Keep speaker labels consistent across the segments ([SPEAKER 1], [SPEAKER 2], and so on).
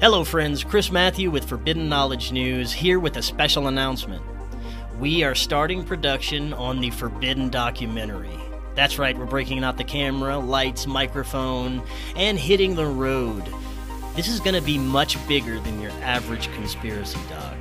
[SPEAKER 1] Hello, friends. Chris Matthew with Forbidden Knowledge News here with a special announcement. We are starting production on the Forbidden documentary. That's right, we're breaking out the camera, lights, microphone, and hitting the road. This is going to be much bigger than your average conspiracy doc.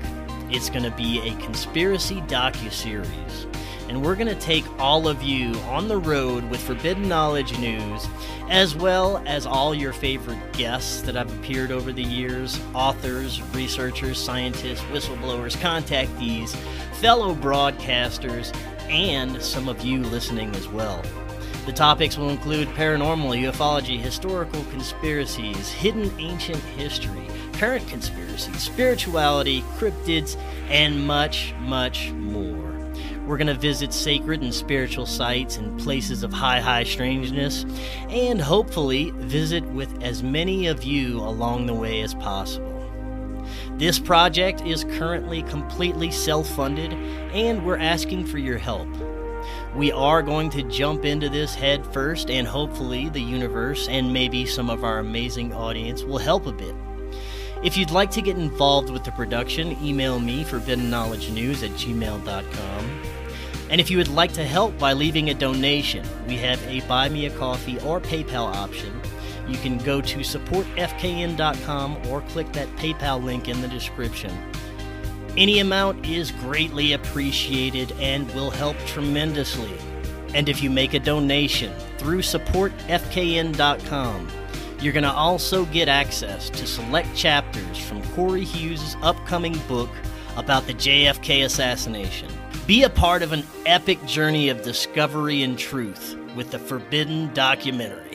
[SPEAKER 1] It's going to be a conspiracy docu-series and we're going to take all of you on the road with Forbidden Knowledge News, as well as all your favorite guests that have appeared over the years authors, researchers, scientists, whistleblowers, contactees, fellow broadcasters, and some of you listening as well. The topics will include paranormal, ufology, historical conspiracies, hidden ancient history, current conspiracies, spirituality, cryptids, and much, much more. We're going to visit sacred and spiritual sites and places of high, high strangeness, and hopefully visit with as many of you along the way as possible. This project is currently completely self funded, and we're asking for your help. We are going to jump into this head first, and hopefully, the universe and maybe some of our amazing audience will help a bit. If you'd like to get involved with the production, email me forbiddenknowledgenews at gmail.com. And if you would like to help by leaving a donation, we have a Buy Me a Coffee or PayPal option. You can go to supportfkn.com or click that PayPal link in the description. Any amount is greatly appreciated and will help tremendously. And if you make a donation through supportfkn.com, you're going to also get access to select chapters from Corey Hughes' upcoming book about the JFK assassination. Be a part of an epic journey of discovery and truth with the Forbidden documentary.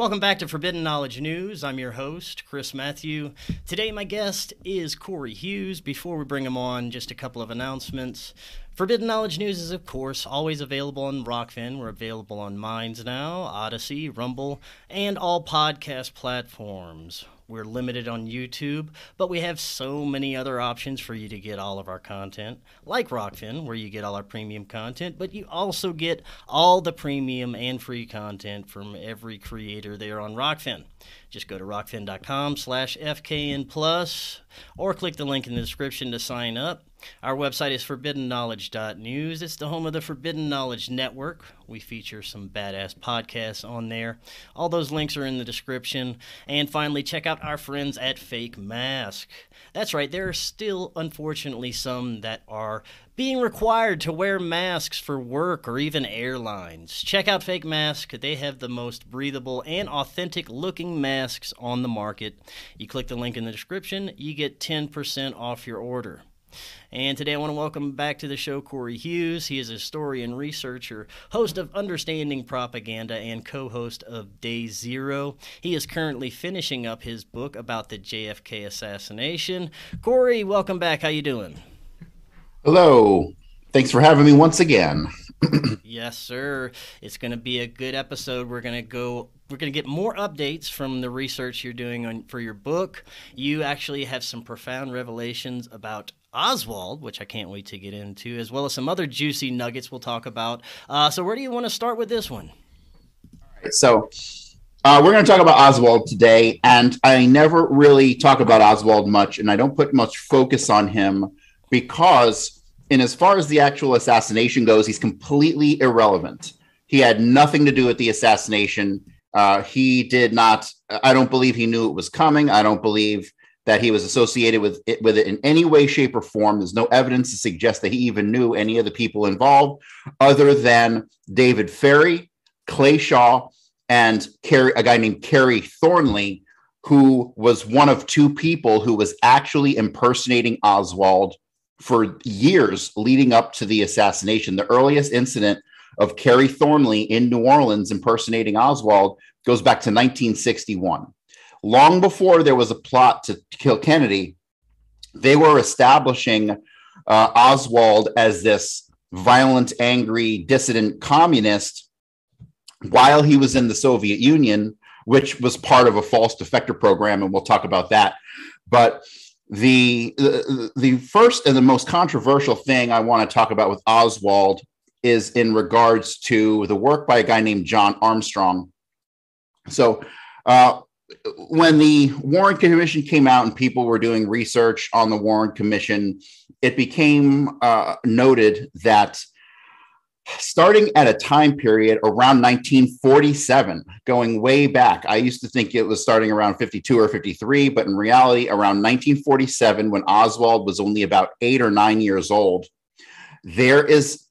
[SPEAKER 1] Welcome back to Forbidden Knowledge News. I'm your host, Chris Matthew. Today, my guest is Corey Hughes. Before we bring him on, just a couple of announcements. Forbidden Knowledge News is, of course, always available on Rokfin. We're available on Minds now, Odysee, Rumble, and all podcast platforms. We're limited on YouTube, but we have so many other options for you to get all of our content, like Rokfin, where you get all our premium content, but you also get all the premium and free content from every creator there on Rokfin. Just go to rokfin.com slash FKN plus or click the link in the description to sign up. Our website is forbiddenknowledge.news. It's the home of the Forbidden Knowledge Network. We feature some badass podcasts on there. All those links are in the description. And finally, check out our friends at Fake Mask. That's right, there are still, unfortunately, some that are being required to wear masks for work or even airlines. Check out Fake Mask. They have the most breathable and authentic looking masks on the market. You click the link in the description, you get 10% off your order. And today I want to welcome back to the show Corey Hughes. He is a historian, researcher, host of Understanding Propaganda, and co host of Day Zero. He is currently finishing up his book about the JFK assassination. Corey, welcome back. How you doing?
[SPEAKER 2] Hello. Thanks for having me once again.
[SPEAKER 1] yes, sir. It's going to be a good episode. We're going to go we're going to get more updates from the research you're doing on for your book. You actually have some profound revelations about Oswald, which I can't wait to get into, as well as some other juicy nuggets we'll talk about. Uh, so, where do you want to start with this one?
[SPEAKER 2] All right, so uh, we're going to talk about Oswald today, and I never really talk about Oswald much, and I don't put much focus on him because, in as far as the actual assassination goes, he's completely irrelevant. He had nothing to do with the assassination. Uh, he did not. I don't believe he knew it was coming. I don't believe that he was associated with it, with it in any way, shape, or form. There's no evidence to suggest that he even knew any of the people involved, other than David Ferrie, Clay Shaw, and Kerry, a guy named Kerry Thornley, who was one of two people who was actually impersonating Oswald for years leading up to the assassination. The earliest incident of Kerry Thornley in New Orleans impersonating Oswald goes back to 1961. Long before there was a plot to kill Kennedy, they were establishing uh, Oswald as this violent, angry, dissident communist while he was in the Soviet Union, which was part of a false defector program, and we'll talk about that. But the, the first and the most controversial thing I want to talk about with Oswald is in regards to the work by a guy named John Armstrong. So, uh, when the Warren Commission came out and people were doing research on the Warren Commission, it became uh, noted that starting at a time period around 1947, going way back. I used to think it was starting around 52 or 53, but in reality, around 1947, when Oswald was only about eight or nine years old, there is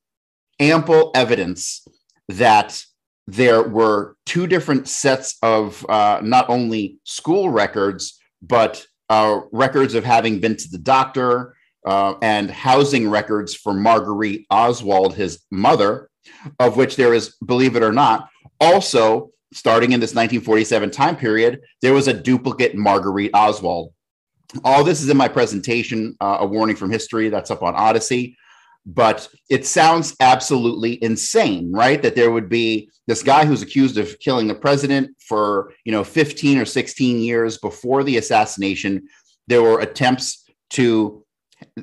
[SPEAKER 2] ample evidence that there were two different sets of uh, not only school records, but uh, records of having been to the doctor, uh, and housing records for Marguerite Oswald, his mother, of which there is, believe it or not, also starting in this 1947 time period, there was a duplicate Marguerite Oswald. All this is in my presentation, uh, a warning from history that's up on Odysee. But it sounds absolutely insane, right? That there would be this guy who's accused of killing the president for, you know, 15 or 16 years before the assassination. There were attempts to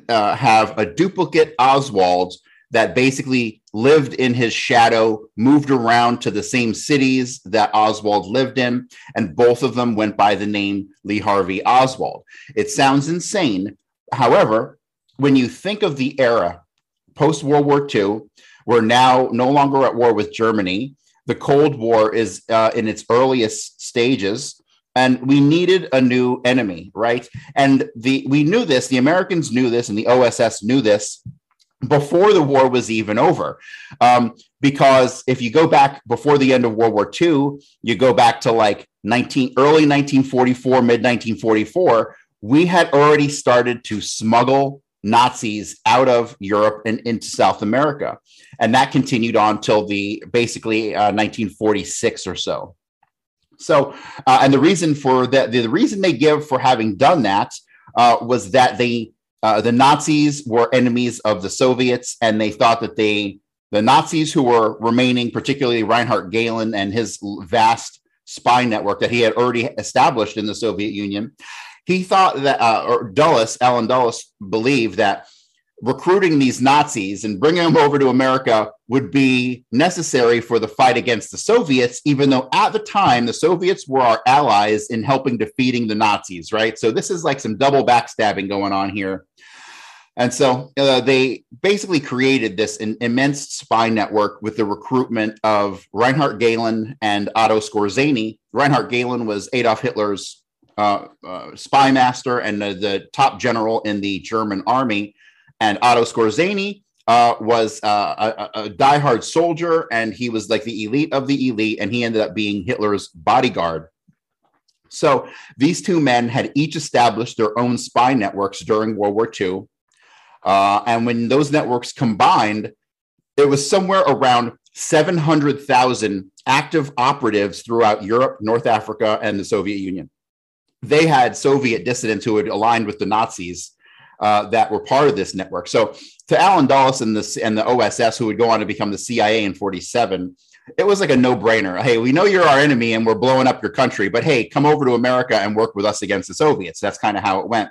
[SPEAKER 2] uh, have a duplicate Oswald that basically lived in his shadow, moved around to the same cities that Oswald lived in, and both of them went by the name Lee Harvey Oswald. It sounds insane. However, when you think of the era post World War II, we're now no longer at war with Germany. The Cold War is uh, in its earliest stages and we needed a new enemy right? And the we knew this the americans knew this and the oss knew this before the war was even over. Um, because if you go back before the end of world war ii you go back to like 19 early 1944 mid 1944 we had already started to smuggle nazis out of europe and into south america. And that continued on till the basically uh, 1946 or so. So, uh, and the reason for that, the, reason they give for having done that uh, was that they, uh, the Nazis were enemies of the Soviets, and they thought that they, the Nazis who were remaining, particularly Reinhard Gehlen and his vast spy network that he had already established in the Soviet Union, he thought that, uh, or Dulles, Allen Dulles, believed that recruiting these Nazis and bringing them over to America would be necessary for the fight against the Soviets, even though at the time the Soviets were our allies in helping defeating the Nazis, right? So this is like some double backstabbing going on here. And so uh, they basically created this immense spy network with the recruitment of Reinhard Gehlen and Otto Skorzeny. Reinhard Gehlen was Adolf Hitler's uh, uh, spy master and the top general in the German army and Otto Skorzeny uh, was uh, a, a diehard soldier, and he was like the elite of the elite, and he ended up being Hitler's bodyguard. So these two men had each established their own spy networks during World War II. Uh, and when those networks combined, it was somewhere around 700,000 active operatives throughout Europe, North Africa, and the Soviet Union. They had Soviet dissidents who had aligned with the Nazis uh, that were part of this network. So to Allen Dulles and the and the OSS, who would go on to become the CIA in '47, it was like a no brainer. Hey, we know you're our enemy and we're blowing up your country, but hey, come over to America and work with us against the Soviets. That's kind of how it went.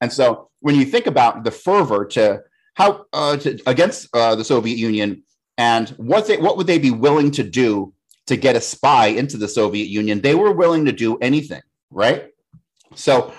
[SPEAKER 2] And so when you think about the fervor to how uh, to, against uh, the Soviet Union and what they what would they be willing to do to get a spy into the Soviet Union, they were willing to do anything, right? So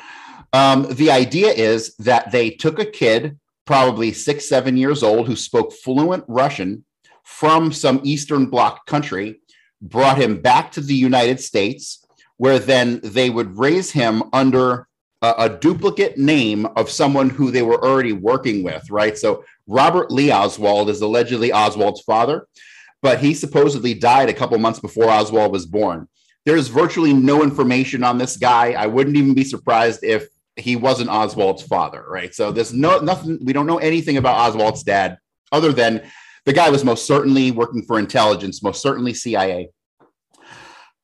[SPEAKER 2] um, the idea is that they took a kid, probably six, seven years old, who spoke fluent Russian from some Eastern Bloc country, brought him back to the United States, where then they would raise him under a, a, duplicate name of someone who they were already working with, right? So Robert Lee Oswald is allegedly Oswald's father, but he supposedly died a couple months before Oswald was born. There's virtually no information on this guy. I wouldn't even be surprised if he wasn't Oswald's father, right? So there's no nothing. We don't know anything about Oswald's dad other than the guy was most certainly working for intelligence, most certainly CIA.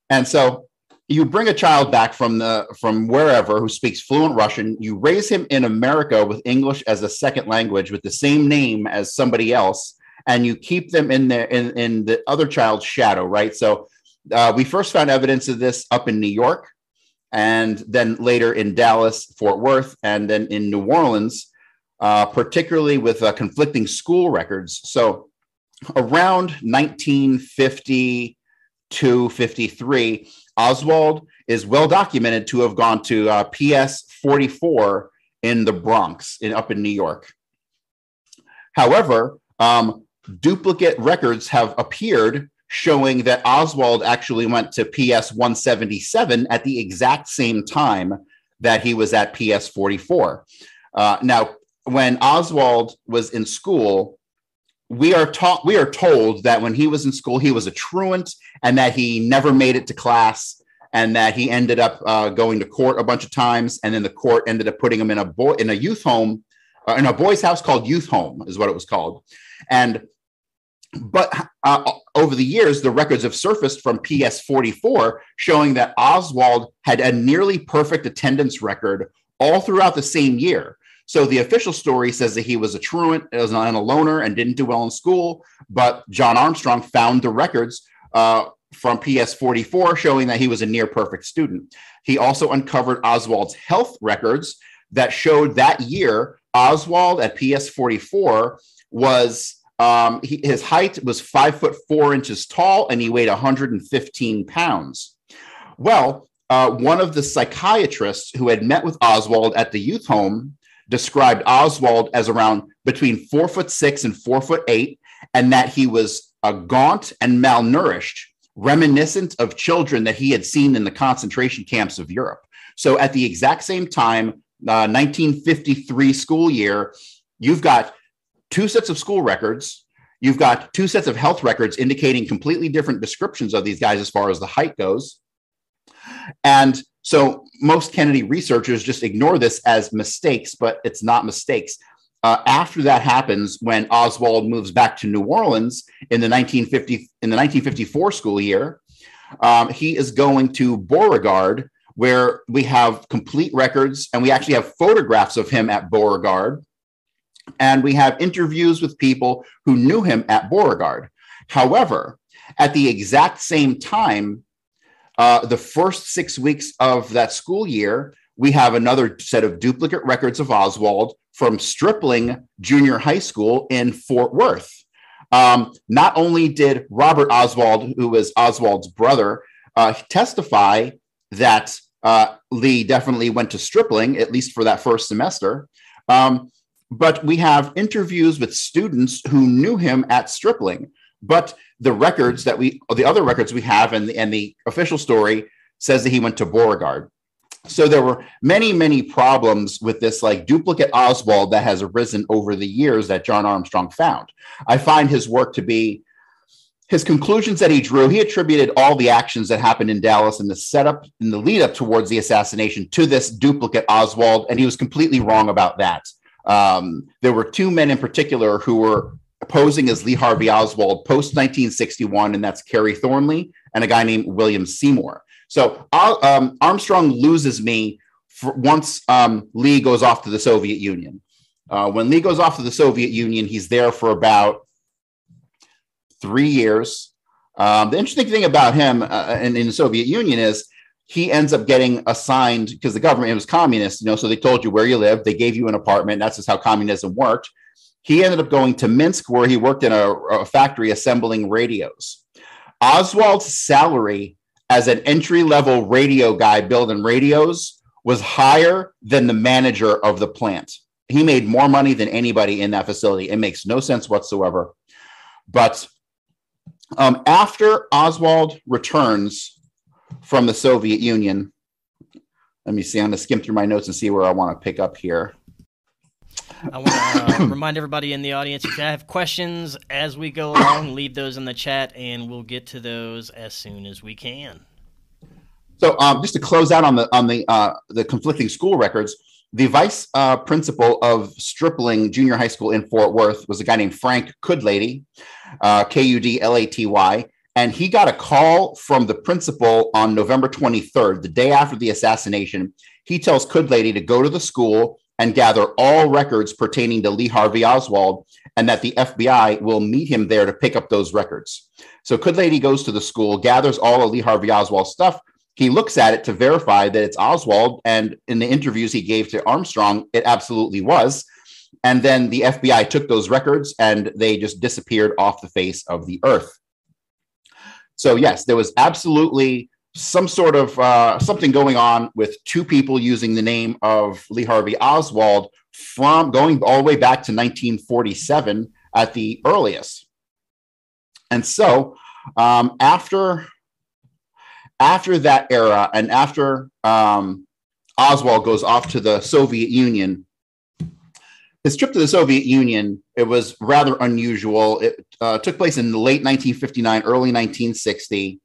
[SPEAKER 2] And so you bring a child back from the from wherever who speaks fluent Russian, you raise him in America with English as a second language with the same name as somebody else, and you keep them in there in, in the other child's shadow, right? So uh, we first found evidence of this up in New York, and then later in Dallas, Fort Worth, and then in New Orleans, uh, particularly with uh, conflicting school records. So around 1950 to 53 Oswald is well documented to have gone to uh, PS 44 in the Bronx, in, up in New York. However, um, duplicate records have appeared showing that Oswald actually went to PS 177 at the exact same time that he was at PS 44. Uh, now, when Oswald was in school, we are taught we are told that when he was in school he was a truant and that he never made it to class and that he ended up uh, going to court a bunch of times and then the court ended up putting him in a boy in a youth home uh, in a boys house called youth home is what it was called and but uh, over the years the records have surfaced from ps 44 showing that oswald had a nearly perfect attendance record all throughout the same year so the official story says that he was a truant, was not a loner, and didn't do well in school. But John Armstrong found the records uh, from PS 44 showing that he was a near perfect student. He also uncovered Oswald's health records that showed that year Oswald at PS 44 was um, he, his height was five foot four inches tall and he weighed 115 pounds. Well, uh, one of the psychiatrists who had met with Oswald at the youth home described Oswald as around between four foot six and four foot eight, and that he was a gaunt and malnourished, reminiscent of children that he had seen in the concentration camps of Europe. So at the exact same time, uh, 1953 school year, you've got two sets of school records. You've got two sets of health records indicating completely different descriptions of these guys as far as the height goes. And so most Kennedy researchers just ignore this as mistakes, but it's not mistakes. Uh, after that happens, when Oswald moves back to New Orleans in the 1950 in the 1954 school year, um, he is going to Beauregard, where we have complete records, and we actually have photographs of him at Beauregard, and we have interviews with people who knew him at Beauregard. However, at the exact same time, uh, the first six weeks of that school year, we have another set of duplicate records of Oswald from Stripling Junior High School in Fort Worth. Um, not only did Robert Oswald, who was Oswald's brother, uh, testify that uh, Lee definitely went to Stripling, at least for that first semester, um, but we have interviews with students who knew him at Stripling. But the records that we, the other records we have, and the, and the official story says that he went to Beauregard. So there were many, many problems with this like duplicate Oswald that has arisen over the years that John Armstrong found. I find his work to be his conclusions that he drew. He attributed all the actions that happened in Dallas and the setup and the lead up towards the assassination to this duplicate Oswald, and he was completely wrong about that. Um, there were two men in particular who were posing as Lee Harvey Oswald post 1961, and that's Kerry Thornley and a guy named William Seymour. So um, Armstrong loses me once um, Lee goes off to the Soviet Union. Uh, when Lee goes off to the Soviet Union, he's there for about three years. Um, the interesting thing about him uh, in, in, the Soviet Union is he ends up getting assigned because the government was communist, you know, so they told you where you live, they gave you an apartment. That's just how communism worked. He ended up going to Minsk, where he worked in a, a factory assembling radios. Oswald's salary as an entry level radio guy building radios was higher than the manager of the plant. He made more money than anybody in that facility. It makes no sense whatsoever. But um, after Oswald returns from the Soviet Union, let me see. I'm going to skim through my notes and see where I want to pick up here.
[SPEAKER 1] I want to uh, remind everybody in the audience if you have questions as we go along, leave those in the chat, and we'll get to those as soon as we can.
[SPEAKER 2] So, um, just to close out on the on the uh, the conflicting school records, the vice uh, principal of Stripling Junior High School in Fort Worth was a guy named Frank Kudlaty, uh, K U D L A T Y, and he got a call from the principal on November 23rd, the day after the assassination. He tells Kudlaty to go to the school and gather all records pertaining to Lee Harvey Oswald, and that the FBI will meet him there to pick up those records. So Kudlaty goes to the school, gathers all of Lee Harvey Oswald's stuff, he looks at it to verify that it's Oswald. And in the interviews he gave to Armstrong, it absolutely was. And then the FBI took those records and they just disappeared off the face of the earth. So, yes, there was absolutely some sort of uh, something going on with two people using the name of Lee Harvey Oswald from going all the way back to 1947 at the earliest. And so, um, after after that era and after um, Oswald goes off to the Soviet Union, his trip to the Soviet Union it was rather unusual. It uh, took place in late 1959, early 1960,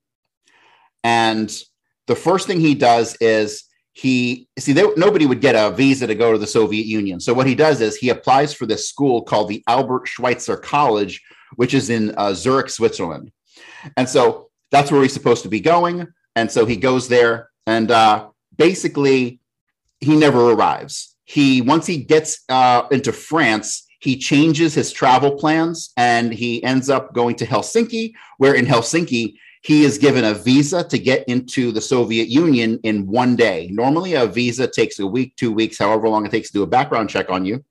[SPEAKER 2] and the first thing he does is he see they, nobody would get a visa to go to the Soviet Union. So what he does is he applies for this school called the Albert Schweitzer College, which is in uh, Zurich, Switzerland, and so that's where he's supposed to be going. And so he goes there, and uh, basically, he never arrives. He once he gets uh, into France, he changes his travel plans, and he ends up going to Helsinki, where in Helsinki he is given a visa to get into the Soviet Union in one day. Normally, a visa takes a week, two weeks, however long it takes to do a background check on you.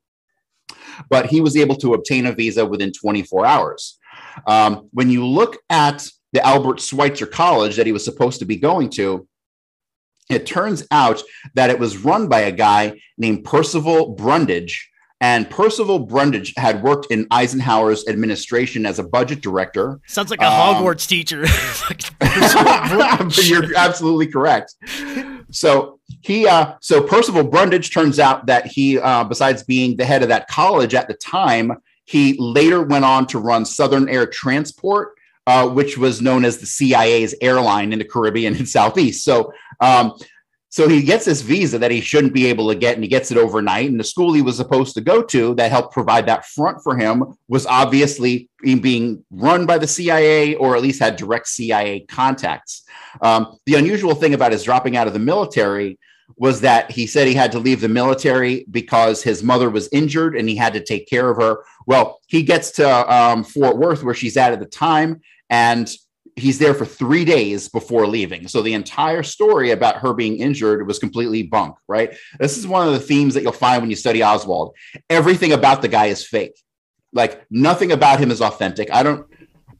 [SPEAKER 2] But he was able to obtain a visa within 24 hours. Um, when you look at the Albert Schweitzer College that he was supposed to be going to, it turns out that it was run by a guy named Percival Brundage. And Percival Brundage had worked in Eisenhower's administration as a budget director.
[SPEAKER 1] Sounds like a um, Hogwarts teacher.
[SPEAKER 2] you're absolutely correct. So he, uh, so Percival Brundage turns out that he, uh, besides being the head of that college at the time, he later went on to run Southern Air Transport uh, which was known as the CIA's airline in the Caribbean and Southeast. So, um, so he gets this visa that he shouldn't be able to get, and he gets it overnight. And the school he was supposed to go to that helped provide that front for him was obviously being run by the CIA, or at least had direct CIA contacts. Um, the unusual thing about his dropping out of the military was that he said he had to leave the military because his mother was injured and he had to take care of her. Well, he gets to um, Fort Worth, where she's at at the time, and he's there for three days before leaving. So the entire story about her being injured was completely bunk, right? This is one of the themes that you'll find when you study Oswald. Everything about the guy is fake. Like nothing about him is authentic. I don't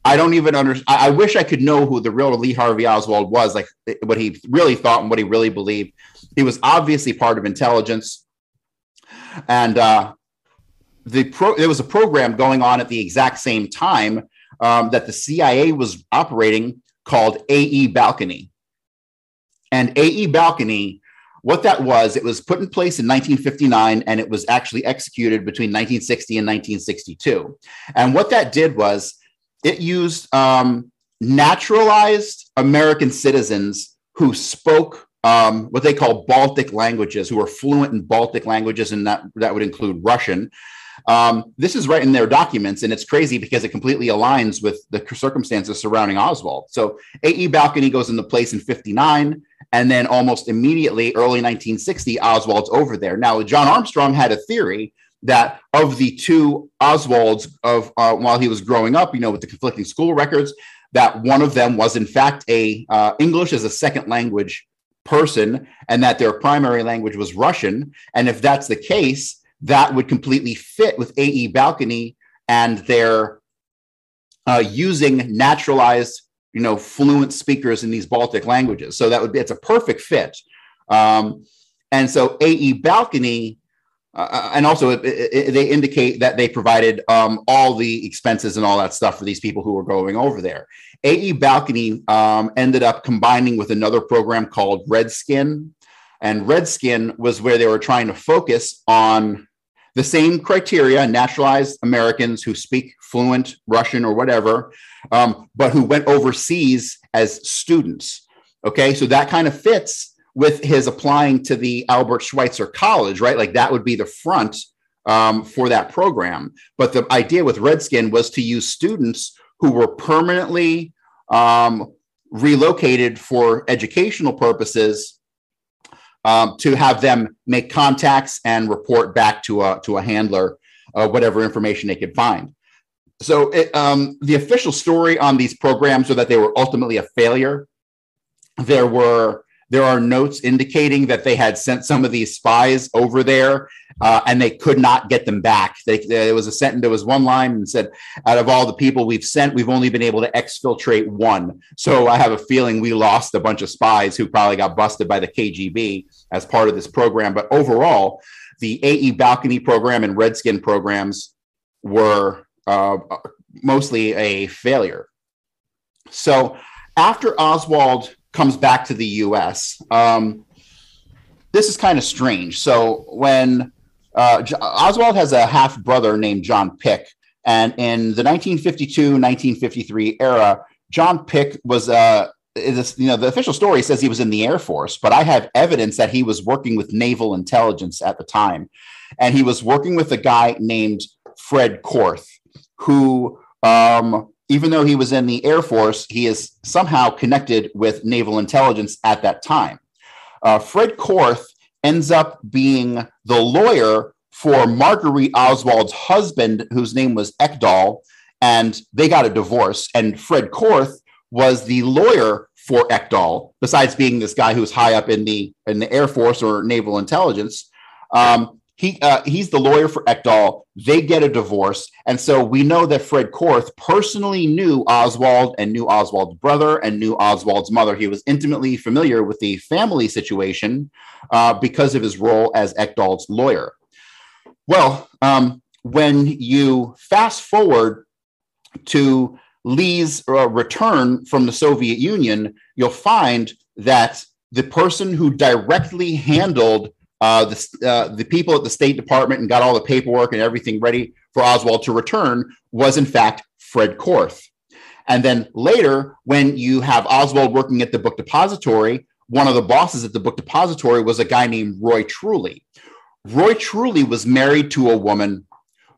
[SPEAKER 2] I don't even understand. I, wish I could know who the real Lee Harvey Oswald was, like what he really thought and what he really believed. He was obviously part of intelligence. And uh, the pro- there was a program going on at the exact same time um, that the CIA was operating called AE Balcony. And AE Balcony, what that was, it was put in place in 1959 and it was actually executed between 1960 and 1962. And what that did was it used um, naturalized American citizens who spoke um, what they call Baltic languages, who were fluent in Baltic languages, and that, that would include Russian. Um, this is right in their documents, and it's crazy because it completely aligns with the circumstances surrounding Oswald. So AE Balcony goes into place in 59, and then almost immediately, early 1960, Oswald's over there. Now, John Armstrong had a theory that of the two Oswalds of uh, while he was growing up, you know, with the conflicting school records, that one of them was in fact a uh, English as a second language person, and that their primary language was Russian. And if that's the case, that would completely fit with AE Balcony and their uh, using naturalized, you know, fluent speakers in these Baltic languages. So that would be it's a perfect fit. Um, and so AE Balcony, uh, uh, and also it, it, they indicate that they provided um, all the expenses and all that stuff for these people who were going over there. AE Balcony um, ended up combining with another program called Redskin, And Redskin was where they were trying to focus on the same criteria naturalized Americans who speak fluent Russian or whatever, um, but who went overseas as students. Okay, so that kind of fits with his applying to the Albert Schweitzer College, right? Like that would be the front um, for that program. But the idea with Redskin was to use students who were permanently um, relocated for educational purposes um, to have them make contacts and report back to a to a handler uh, whatever information they could find. So it, um, the official story on these programs are that they were ultimately a failure. There were there are notes indicating that they had sent some of these spies over there uh, and they could not get them back. They, there was a sentence, there was one line and said, out of all the people we've sent, we've only been able to exfiltrate one. So I have a feeling we lost a bunch of spies who probably got busted by the KGB as part of this program. But overall, the AE balcony program and Redskin programs were uh, mostly a failure. So after Oswald comes back to the US. Um, this is kind of strange. So when uh, Oswald has a half brother named John Pic, and in the 1952-1953 era, John Pic was uh, is you know the official story says he was in the Air Force, but I have evidence that he was working with naval intelligence at the time, and he was working with a guy named Fred Korth, who um, even though he was in the Air Force, he is somehow connected with naval intelligence at that time. Uh, Fred Korth ends up being the lawyer for Marguerite Oswald's husband, whose name was Ekdahl, and they got a divorce. And Fred Korth was the lawyer for Ekdahl, besides being this guy who's high up in the in the Air Force or naval intelligence. Um, he uh, he's the lawyer for Ekdahl. They get a divorce, and so we know that Fred Korth personally knew Oswald and knew Oswald's brother and knew Oswald's mother. He was intimately familiar with the family situation uh, because of his role as Ekdahl's lawyer. Well, um, when you fast forward to Lee's uh, return from the Soviet Union, you'll find that the person who directly handled uh, the, uh, the people at the State Department and got all the paperwork and everything ready for Oswald to return was, in fact, Fred Korth. And then later, when you have Oswald working at the book depository, one of the bosses at the book depository was a guy named Roy Truly. Roy Truly was married to a woman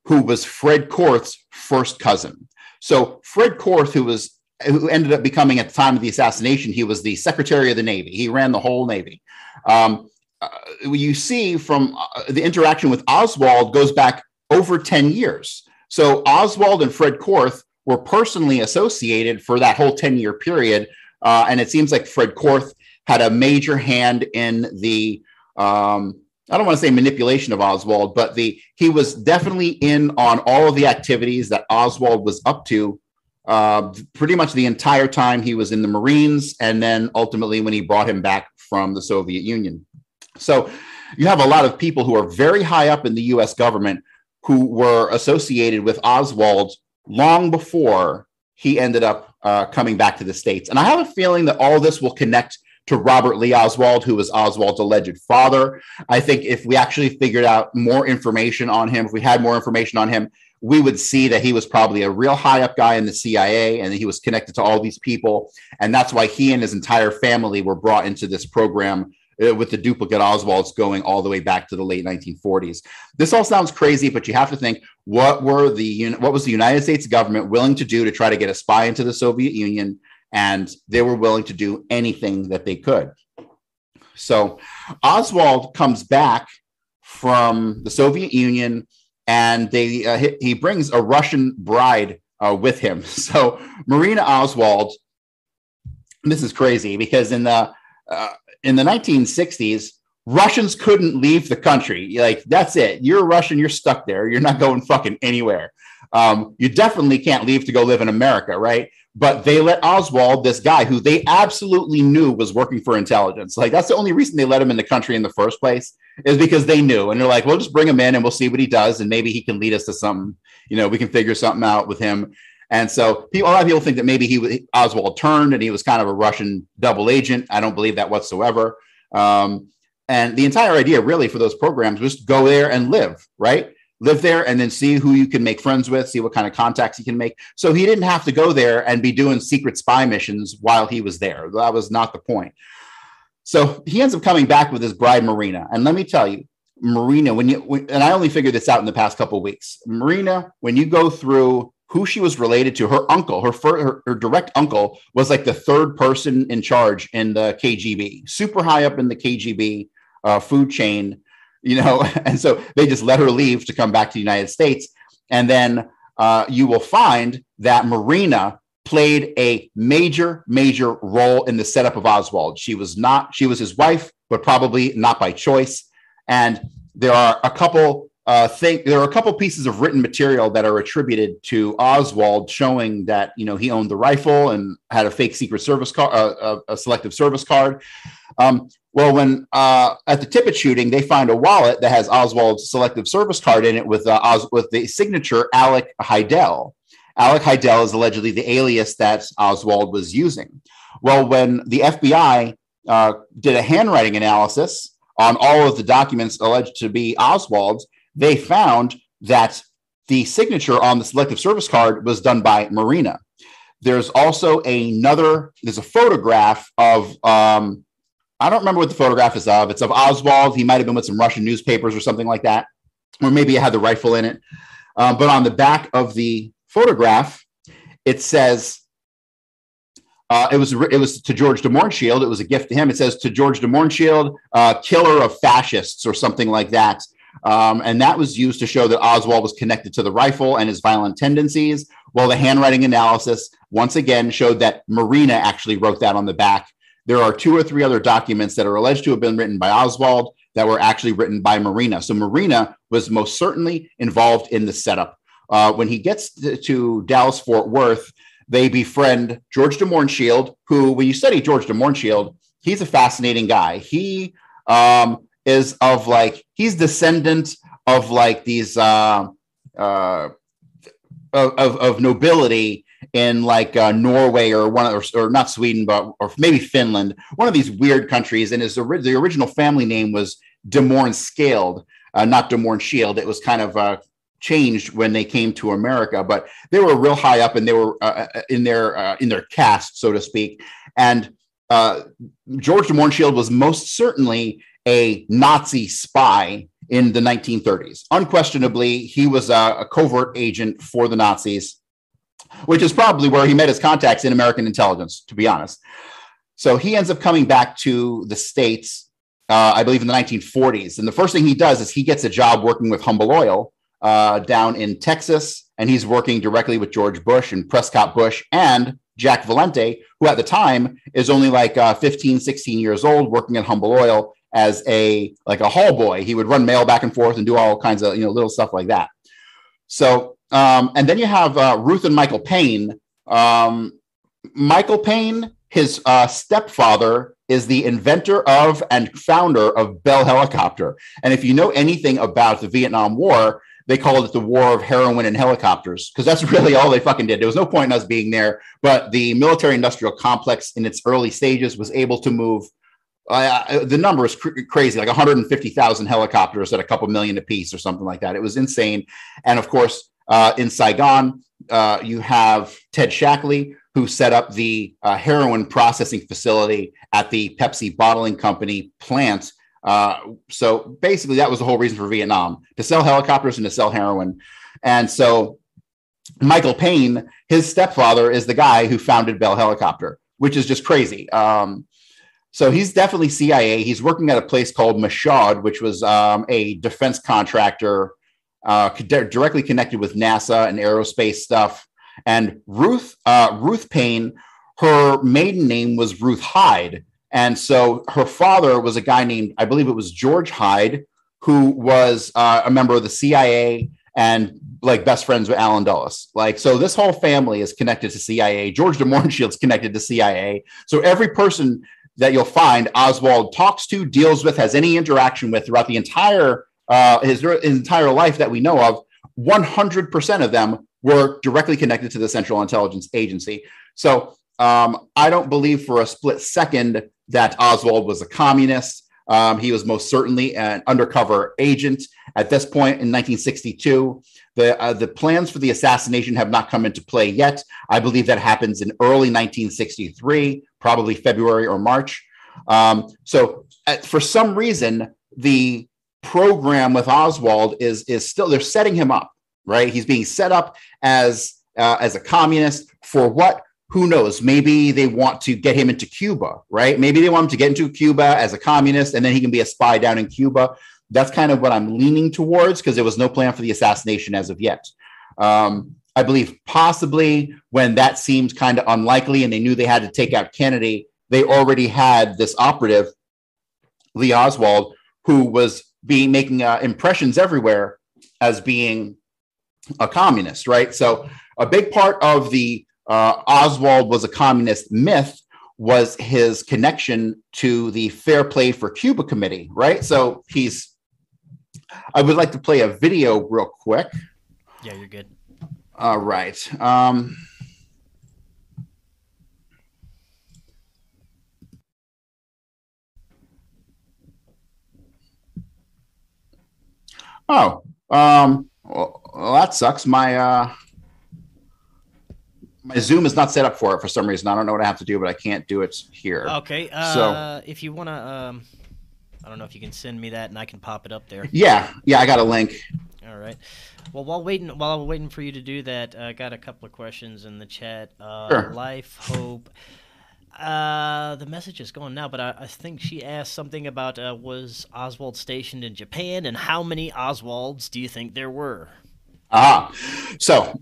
[SPEAKER 2] who was Fred Korth's first cousin. So Fred Korth, who was who ended up becoming at the time of the assassination, he was the Secretary of the Navy. He ran the whole Navy. Um, uh, you see from uh, the interaction with Oswald goes back over 10 years. So Oswald and Fred Korth were personally associated for that whole 10 year period. Uh, and it seems like Fred Korth had a major hand in the, um, I don't want to say manipulation of Oswald, but the he was definitely in on all of the activities that Oswald was up to uh, pretty much the entire time he was in the Marines, and then ultimately when he brought him back from the Soviet Union. So you have a lot of people who are very high up in the US government who were associated with Oswald long before he ended up uh, coming back to the States. And I have a feeling that all this will connect to Robert Lee Oswald, who was Oswald's alleged father. I think if we actually figured out more information on him, if we had more information on him, we would see that he was probably a real high up guy in the CIA and he was connected to all these people. And that's why he and his entire family were brought into this program with the duplicate Oswalds going all the way back to the late 1940s. This all sounds crazy, but you have to think what were the what was the United States government willing to do to try to get a spy into the Soviet Union, and they were willing to do anything that they could. So Oswald comes back from the Soviet Union, and they uh, he, he, brings a Russian bride uh, with him. So Marina Oswald. This is crazy because in the uh, in the 1960s, Russians couldn't leave the country. Like, that's it. You're a Russian, you're stuck there. You're not going fucking anywhere. Um, you definitely can't leave to go live in America, right? But they let Oswald, this guy who they absolutely knew was working for intelligence, like that's the only reason they let him in the country in the first place, is because they knew. And they're like, we'll just bring him in and we'll see what he does. And maybe he can lead us to something, you know, we can figure something out with him. And so people, a lot of people think that maybe he Oswald turned and he was kind of a Russian double agent. I don't believe that whatsoever. Um, and the entire idea, really, for those programs was go there and live, right? Live there and then see who you can make friends with, see what kind of contacts you can make. So he didn't have to go there and be doing secret spy missions while he was there. That was not the point. So he ends up coming back with his bride, Marina. And let me tell you, Marina, when you, when, and I only figured this out in the past couple weeks, Marina, when you go through who she was related to, her uncle, her, her, her direct uncle was like the third person in charge in the KGB, super high up in the KGB uh, food chain, you know, and so they just let her leave to come back to the United States. And then uh, you will find that Marina played a major, major role in the setup of Oswald. She was not, she was his wife, but probably not by choice. And there are a couple uh, think there are a couple pieces of written material that are attributed to Oswald, showing that you know he owned the rifle and had a fake Secret Service card, uh, a, a, selective service card. Um, well, when uh, at the Tippit shooting, they find a wallet that has Oswald's selective service card in it with uh, Os- with the signature Alek Hidell. Alek Hidell is allegedly the alias that Oswald was using. Well, when the FBI uh, did a handwriting analysis on all of the documents alleged to be Oswald's, they found that the signature on the selective service card was done by Marina. There's also another, there's a photograph of, um, I don't remember what the photograph is of. It's of Oswald. He might have been with some Russian newspapers or something like that. Or maybe it had the rifle in it. Um, but on the back of the photograph, it says, uh, it was it was to George de Mohrenschildt. It was a gift to him. It says to George de Mohrenschildt, uh, killer of fascists, or something like that. Um, and that was used to show that Oswald was connected to the rifle and his violent tendencies. While the handwriting analysis once again showed that Marina actually wrote that on the back. There are two or three other documents that are alleged to have been written by Oswald that were actually written by Marina. So Marina was most certainly involved in the setup. Uh, when he gets to, to Dallas Fort Worth, they befriend George de Mohrenschildt, who, when you study George de Mohrenschildt, he's a fascinating guy. He um, is of like he's descendant of like these uh, uh, of, of nobility in like uh, Norway or one or, or not Sweden, but or maybe Finland, one of these weird countries. And his the original family name was De Mohrenschildt, uh, not De Shield It was kind of uh, changed when they came to America, but they were real high up and they were uh, uh in their uh, in their caste, so to speak. And uh, George de Mohrenschildt was most certainly a Nazi spy in the 1930s. Unquestionably, he was a, a, covert agent for the Nazis, which is probably where he met his contacts in American intelligence, to be honest. So he ends up coming back to the States, uh, I believe, in the 1940s. And the first thing he does is he gets a job working with Humble Oil uh, down in Texas. And he's working directly with George Bush and Prescott Bush and Jack Valenti, who at the time is only like uh, 15, 16 years old, working at Humble Oil as a like a hall boy. He would run mail back and forth and do all kinds of you know little stuff like that. So um, and then you have uh, Ruth and Michael Paine. Um, Michael Paine, his uh, stepfather, is the inventor of and founder of Bell Helicopter. And if you know anything about the Vietnam War, they called it the war of heroin and helicopters because that's really all they fucking did. There was no point in us being there, but the military industrial complex in its early stages was able to move uh, the number is cr- crazy, like 150,000 helicopters at a couple million a piece or something like that. It was insane. And of course, uh, in Saigon, uh, you have Ted Shackley, who set up the uh, heroin processing facility at the Pepsi bottling company plant. Uh, so basically, that was the whole reason for Vietnam to sell helicopters and to sell heroin. And so, Michael Paine, his stepfather, is the guy who founded Bell Helicopter, which is just crazy. Um, so he's definitely CIA. He's working at a place called Michaud, which was um, a defense contractor uh, directly connected with NASA and aerospace stuff. And Ruth uh, Ruth Paine, her maiden name was Ruth Hyde, and so her father was a guy named I believe it was George Hyde, who was uh, a member of the CIA and like best friends with Allen Dulles. Like so, this whole family is connected to CIA. George de Mohrenschildt's connected to CIA. So every person that you'll find Oswald talks to, deals with, has any interaction with throughout the entire uh, his, his entire life that we know of, 100% of them were directly connected to the Central Intelligence Agency. So um, I don't believe for a split second that Oswald was a communist. Um, he was most certainly an undercover agent at this point in 1962. The, uh, the plans for the assassination have not come into play yet. I believe that happens in early 1963, probably February or March. Um, so, uh, for some reason, the program with Oswald is is still they're setting him up, right? He's being set up as uh, as a communist for what? Who knows? Maybe they want to get him into Cuba, right? Maybe they want him to get into Cuba as a communist, and then he can be a spy down in Cuba. That's kind of what I'm leaning towards because there was no plan for the assassination as of yet. Um, I believe possibly when that seemed kind of unlikely and they knew they had to take out Kennedy, they already had this operative, Lee Oswald, who was being making uh, impressions everywhere as being a communist, right? So a big part of the uh, Oswald was a communist myth was his connection to the Fair Play for Cuba committee, right? So he's. I would like to play a video real quick.
[SPEAKER 1] Yeah, you're good.
[SPEAKER 2] All right. Um, Oh, um, well, well, that sucks. My uh, my Zoom is not set up for it for some reason. I don't know what I have to do, but I can't do it here.
[SPEAKER 1] Okay. Uh, so if you want to, um, I don't know if you can send me that and I can pop it up there.
[SPEAKER 2] Yeah, yeah, I got a link.
[SPEAKER 1] All right. Well, while waiting, while I'm waiting for you to do that, I got a couple of questions in the chat. Uh, sure. Life, hope. Uh, the message is going now, but I, I think she asked something about uh, was Oswald stationed in Japan, and how many Oswalds do you think there were?
[SPEAKER 2] Ah, so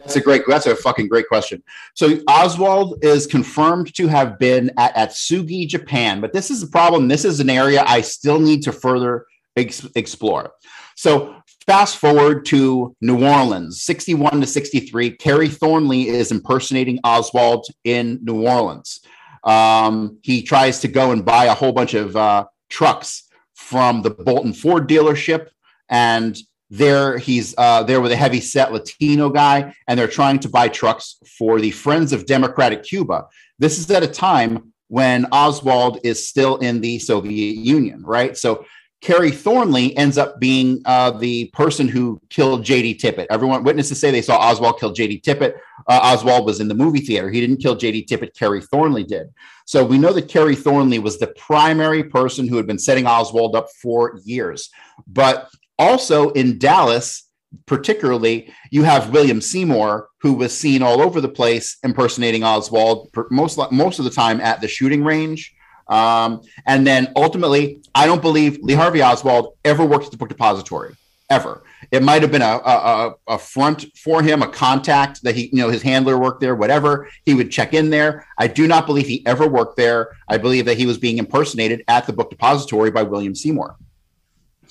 [SPEAKER 2] that's a great. That's a fucking great question. So Oswald is confirmed to have been at Atsugi, Japan, but this is a problem. This is an area I still need to further ex- explore. So Fast forward to New Orleans, 61 to 63. Kerry Thornley is impersonating Oswald in New Orleans. Um, he tries to go and buy a whole bunch of uh, trucks from the Bolton Ford dealership. And there he's uh, there with a heavy set Latino guy, and they're trying to buy trucks for the Friends of Democratic Cuba. This is at a time when Oswald is still in the Soviet Union, right? So Kerry Thornley ends up being uh, the person who killed J.D. Tippit. Everyone witnesses say they saw Oswald kill J.D. Tippit. Uh, Oswald was in the movie theater. He didn't kill J.D. Tippit. Kerry Thornley did. So we know that Kerry Thornley was the primary person who had been setting Oswald up for years. But also in Dallas, particularly, you have William Seymour, who was seen all over the place impersonating Oswald most most of the time at the shooting range. Um, and then ultimately, I don't believe Lee Harvey Oswald ever worked at the book depository, ever. It might have been a, a, a front for him, a contact that he, you know, his handler worked there, whatever. He would check in there. I do not believe he ever worked there. I believe that he was being impersonated at the book depository by William Seymour.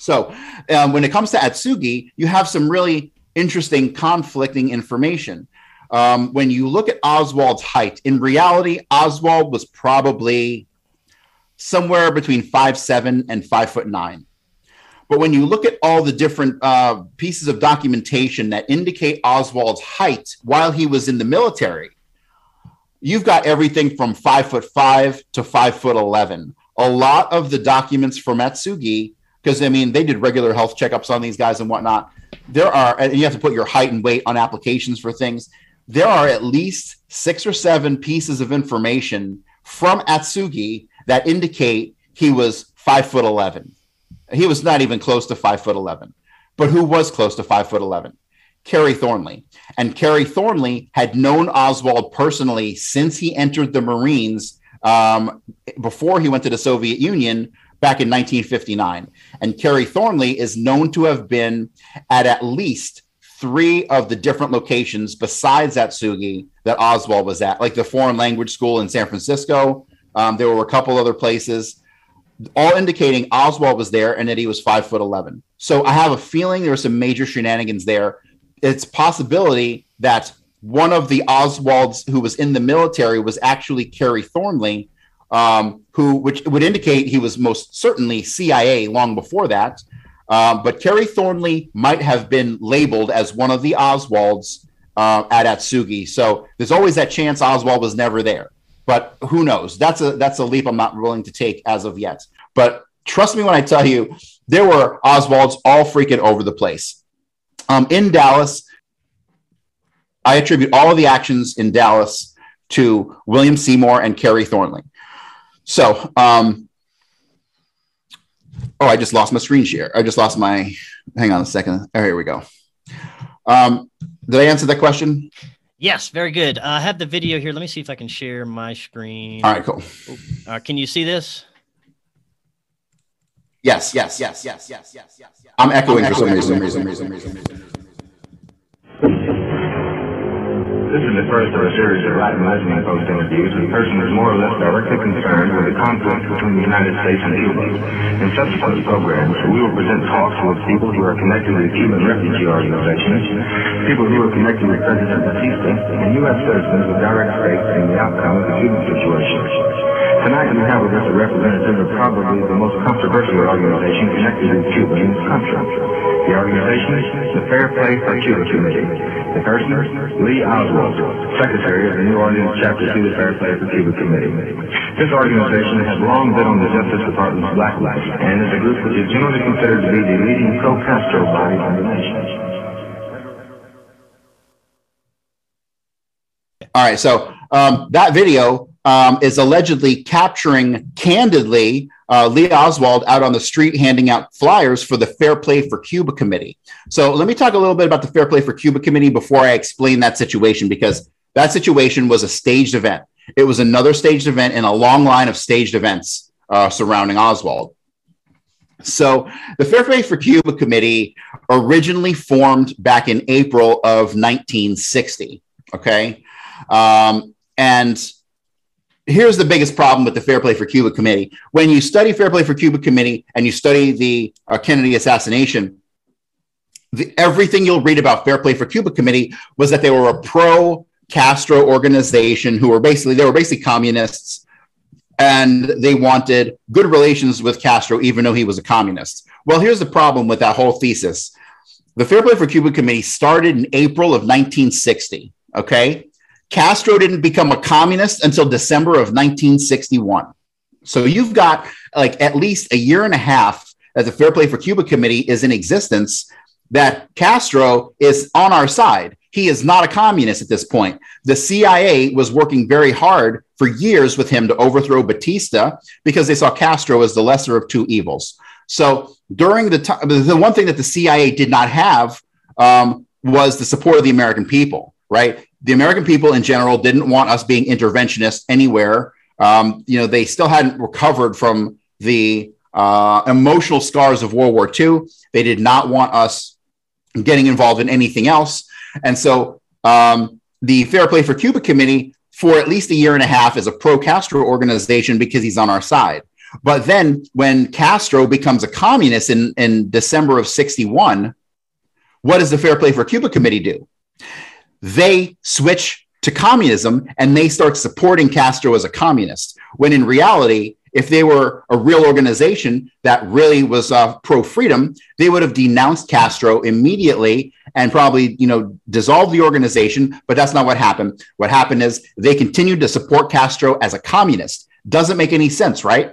[SPEAKER 2] So um, when it comes to Atsugi, you have some really interesting conflicting information. Um, when you look at Oswald's height, in reality, Oswald was probably somewhere between five seven and five foot nine. But when you look at all the different uh, pieces of documentation that indicate Oswald's height while he was in the military, you've got everything from five foot five to five foot eleven. A lot of the documents from Atsugi, because I mean they did regular health checkups on these guys and whatnot. There are, and you have to put your height and weight on applications for things. There are at least six or seven pieces of information from Atsugi that indicate he was five foot 11. He was not even close to five foot 11. But who was close to five foot 11? Kerry Thornley. And Kerry Thornley had known Oswald personally since he entered the Marines um, before he went to the Soviet Union back in 1959. And Kerry Thornley is known to have been at at least three of the different locations besides Atsugi that Oswald was at, like the foreign language school in San Francisco, um, there were a couple other places, all indicating Oswald was there and that he was five foot eleven. So I have a feeling there were some major shenanigans there. It's possibility that one of the Oswalds who was in the military was actually Kerry Thornley, um, who which would indicate he was most certainly CIA long before that. Um, but Kerry Thornley might have been labeled as one of the Oswalds uh, at Atsugi. So there's always that chance Oswald was never there but who knows? That's a that's a leap I'm not willing to take as of yet. but trust me when I tell you, there were Oswalds all freaking over the place. Um, in Dallas, I attribute all of the actions in Dallas to William Seymour and Kerry Thornley. So, um, oh, I just lost my screen share. I just lost my. Hang on a second. Oh, here we go. Um, did I answer that question?
[SPEAKER 1] Yes, very good. Uh, I have the video here. Let me see if I can share my screen.
[SPEAKER 2] All right, cool.
[SPEAKER 1] Uh, can you see this?
[SPEAKER 2] Yes, yes, yes, yes, yes, yes, yes. yes. I'm echoing for some reason. reason, reason, reason, reason.
[SPEAKER 3] This is the first of a series of Latin Listening Post interviews with persons more or less directly concerned with the conflict between the United States and Cuba. In subsequent programs, we will present talks with people who are connected with Cuban refugee organizations, people who are connected with President Batista, and U.S. citizens with direct stake in the outcome of the Cuban situation. Tonight we have with us a representative of probably the most controversial organization connected with Cuba in this country. The organization is the Fair Play for Cuba Committee. The person, Lee Oswald, Secretary of the New Orleans Chapter 2 the Fair Play for Cuba Committee. This organization has long been on the Justice Department's blacklist and is a group which is generally considered to be the leading pro-Castro body in the nation.
[SPEAKER 2] All right, so um, that video um, is allegedly capturing candidly uh, Lee Oswald out on the street handing out flyers for the Fair Play for Cuba Committee. So let me talk a little bit about the Fair Play for Cuba Committee before I explain that situation because that situation was a staged event. It was another staged event in a long line of staged events uh, surrounding Oswald. So the Fair Play for Cuba Committee originally formed back in April of 1960. Okay. Um, and here's the biggest problem with the Fair Play for Cuba Committee. When you study Fair Play for Cuba Committee and you study the uh, Kennedy assassination, the, everything you'll read about Fair Play for Cuba Committee was that they were a pro Castro organization who were basically they were basically communists and they wanted good relations with Castro even though he was a communist. Well, here's the problem with that whole thesis. The Fair Play for Cuba Committee started in April of 1960, okay? Castro didn't become a communist until December of 1961. So you've got like at least a year and a half that the Fair Play for Cuba Committee is in existence that Castro is on our side. He is not a communist at this point. The CIA was working very hard for years with him to overthrow Batista because they saw Castro as the lesser of two evils. So during the time, the one thing that the CIA did not have um, was the support of the American people, right? The American people in general didn't want us being interventionists anywhere. Um, you know, they still hadn't recovered from the uh, emotional scars of World War II. They did not want us getting involved in anything else. And so um, the Fair Play for Cuba Committee, for at least a year and a half, is a pro Castro organization because he's on our side. But then when Castro becomes a communist in, in December of 61, what does the Fair Play for Cuba Committee do? They switch to communism and they start supporting Castro as a communist. When in reality, if they were a real organization that really was uh, pro freedom, they would have denounced Castro immediately and probably, you know, dissolved the organization. But that's not what happened. What happened is they continued to support Castro as a communist. Doesn't make any sense, right?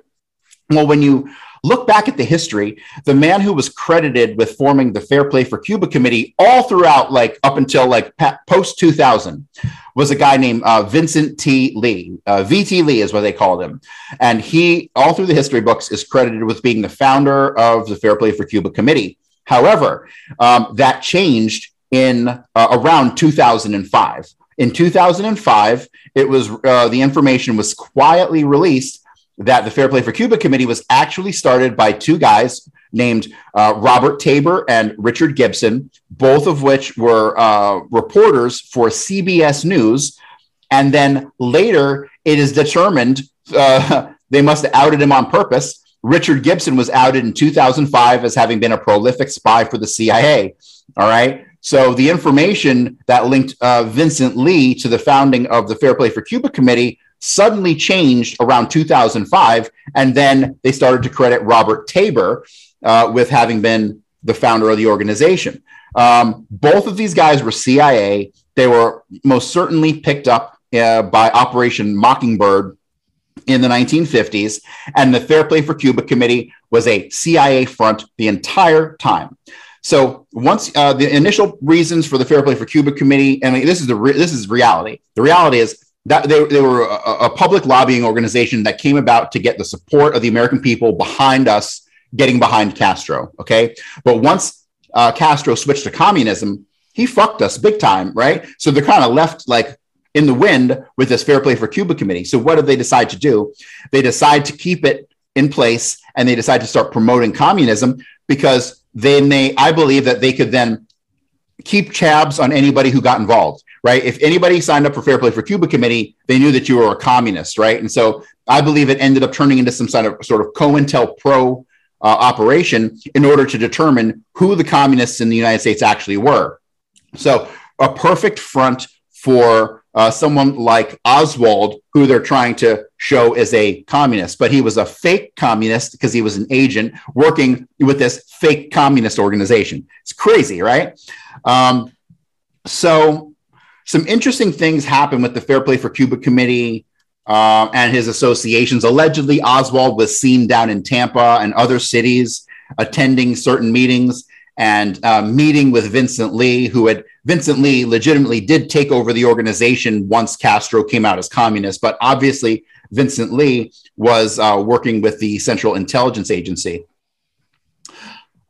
[SPEAKER 2] Well, when you Look back at the history. The man who was credited with forming the Fair Play for Cuba Committee all throughout, like up until like post 2000, was a guy named uh, Vincent T. Lee. Uh, VT Lee is what they called him. And he, all through the history books, is credited with being the founder of the Fair Play for Cuba Committee. However, um, that changed in uh, around 2005. In 2005, it was uh, the information was quietly released that the Fair Play for Cuba committee was actually started by two guys named uh, Robert Taber and Richard Gibson, both of which were uh, reporters for CBS News. And then later, it is determined uh, they must have outed him on purpose. Richard Gibson was outed in 2005 as having been a prolific spy for the CIA. All right. So the information that linked uh, Vincent Lee to the founding of the Fair Play for Cuba Committee suddenly changed around 2005. And then they started to credit Robert Taber uh, with having been the founder of the organization. Um, both of these guys were CIA. They were most certainly picked up uh, by Operation Mockingbird in the 1950s, and the Fair Play for Cuba Committee was a CIA front the entire time. So once uh, the initial reasons for the Fair Play for Cuba Committee, and this is the re- this is reality. The reality is that they, they were a, a public lobbying organization that came about to get the support of the American people behind us getting behind Castro. Okay, but once uh, Castro switched to communism, he fucked us big time, right? So they're kind of left like in the wind with this Fair Play for Cuba committee. So what did they decide to do? They decide to keep it in place and they decide to start promoting communism because then they, I believe that they could then keep chabs on anybody who got involved, right? If anybody signed up for Fair Play for Cuba committee, they knew that you were a communist, right? And so I believe it ended up turning into some sort of sort of COINTELPRO uh, operation in order to determine who the communists in the United States actually were. So a perfect front for uh, someone like Oswald, who they're trying to show as a communist, but he was a fake communist because he was an agent working with this fake communist organization. It's crazy, right? Um, so, some interesting things happen with the Fair Play for Cuba Committee uh, and his associations. Allegedly, Oswald was seen down in Tampa and other cities attending certain meetings and uh, meeting with Vincent Lee, who had Vincent Lee legitimately did take over the organization once Castro came out as communist. But obviously, Vincent Lee was uh, working with the Central Intelligence Agency.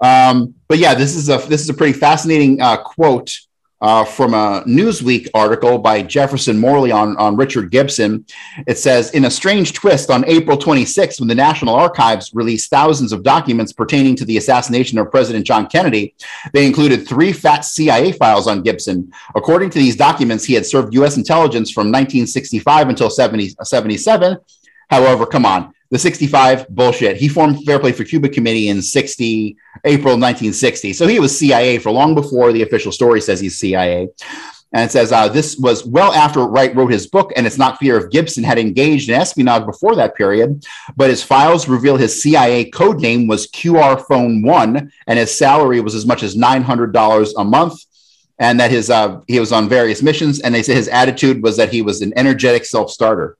[SPEAKER 2] Um, but yeah, this is a this is a pretty fascinating uh, quote uh, from a Newsweek article by Jefferson Morley on, on Richard Gibson. It says, in a strange twist, on April 26, when the National Archives released thousands of documents pertaining to the assassination of President John Kennedy, they included three fat CIA files on Gibson. According to these documents, he had served U.S. intelligence from 1965 until 70, 77. However, come on, the 65 bullshit. He formed Fair Play for Cuba Committee in 60, April 1960. So he was CIA for long before the official story says he's CIA. And it says uh, this was well after Wright wrote his book, and it's not clear if Gibson had engaged in espionage before that period, but his files reveal his CIA code name was QR Phone One, and his salary was as much as $900 a month. And that his uh, he was on various missions, and they say his attitude was that he was an energetic self starter.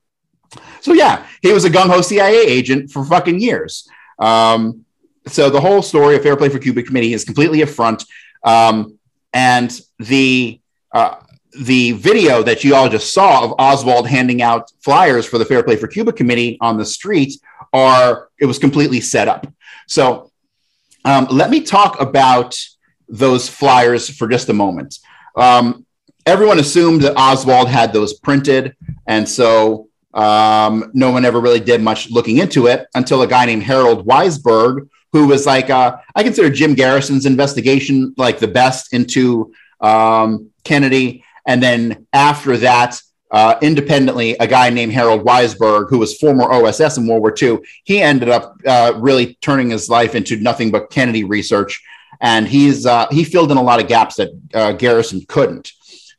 [SPEAKER 2] So yeah, he was a gung ho CIA agent for fucking years. Um, so the whole story of Fair Play for Cuba Committee is completely a front. Um, and the uh, the video that you all just saw of Oswald handing out flyers for the Fair Play for Cuba Committee on the street are it was completely set up. So um, let me talk about those flyers for just a moment. Um, everyone assumed that Oswald had those printed, and so um, no one ever really did much looking into it until a guy named Harold Weisberg, who was like, uh, I consider Jim Garrison's investigation like the best into um, Kennedy. And then after that, uh, independently, a guy named Harold Weisberg, who was former OSS in World War II, he ended up uh, really turning his life into nothing but Kennedy research. And he's uh, he filled in a lot of gaps that uh, Garrison couldn't.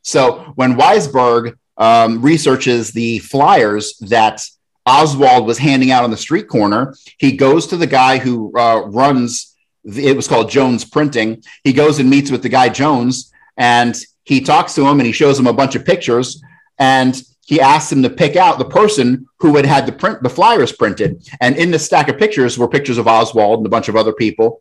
[SPEAKER 2] So when Weisberg um, researches the flyers that Oswald was handing out on the street corner. He goes to the guy who uh, runs, it was called Jones Printing. He goes and meets with the guy Jones and he talks to him and he shows him a bunch of pictures and he asks him to pick out the person who had had the print the flyers printed and in the stack of pictures were pictures of oswald and a bunch of other people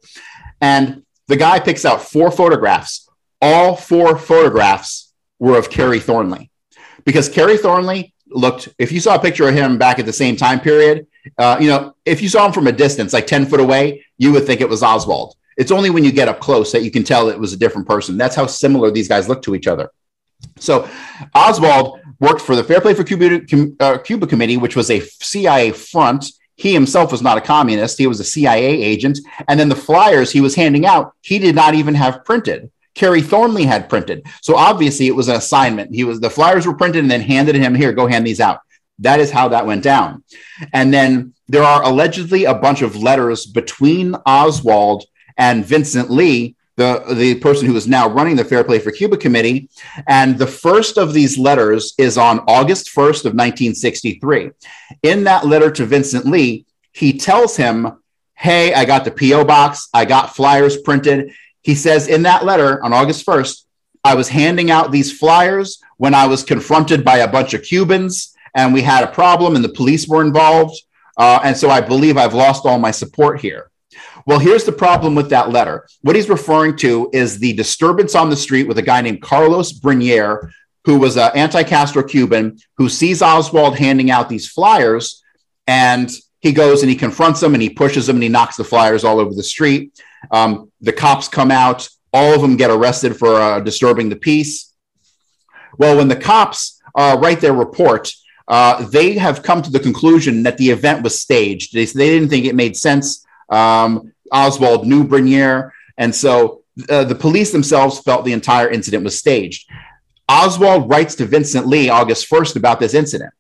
[SPEAKER 2] and the guy picks out four photographs all four photographs were of Kerry Thornley because Kerry Thornley looked, if you saw a picture of him back at the same time period, uh, you know, if you saw him from a distance, like 10 foot away, you would think it was Oswald. It's only when you get up close that you can tell it was a different person. That's how similar these guys look to each other. So Oswald worked for the Fair Play for Cuba, uh, Cuba Committee, which was a CIA front. He himself was not a communist. He was a CIA agent. And then the flyers he was handing out, he did not even have printed. Kerry Thornley had printed. So obviously it was an assignment. He was the flyers were printed and then handed him here, go hand these out. That is how that went down. And then there are allegedly a bunch of letters between Oswald and Vincent Lee, the, the person who is now running the Fair Play for Cuba Committee. And the first of these letters is on August 1st of 1963. In that letter to Vincent Lee, he tells him, Hey, I got the P.O. box. I got flyers printed. He says in that letter on August 1st, I was handing out these flyers when I was confronted by a bunch of Cubans and we had a problem, and the police were involved. Uh, and so I believe I've lost all my support here. Well, here's the problem with that letter. What he's referring to is the disturbance on the street with a guy named Carlos Bringuier, who was an anti Castro Cuban, who sees Oswald handing out these flyers. And he goes and he confronts him and he pushes him and he knocks the flyers all over the street. Um, the cops come out. All of them get arrested for uh, disturbing the peace. Well, when the cops uh, write their report, uh, they have come to the conclusion that the event was staged. They, they didn't think it made sense. Um, Oswald knew Bringuier, and so uh, the police themselves felt the entire incident was staged. Oswald writes to Vincent Lee August 1st about this incident.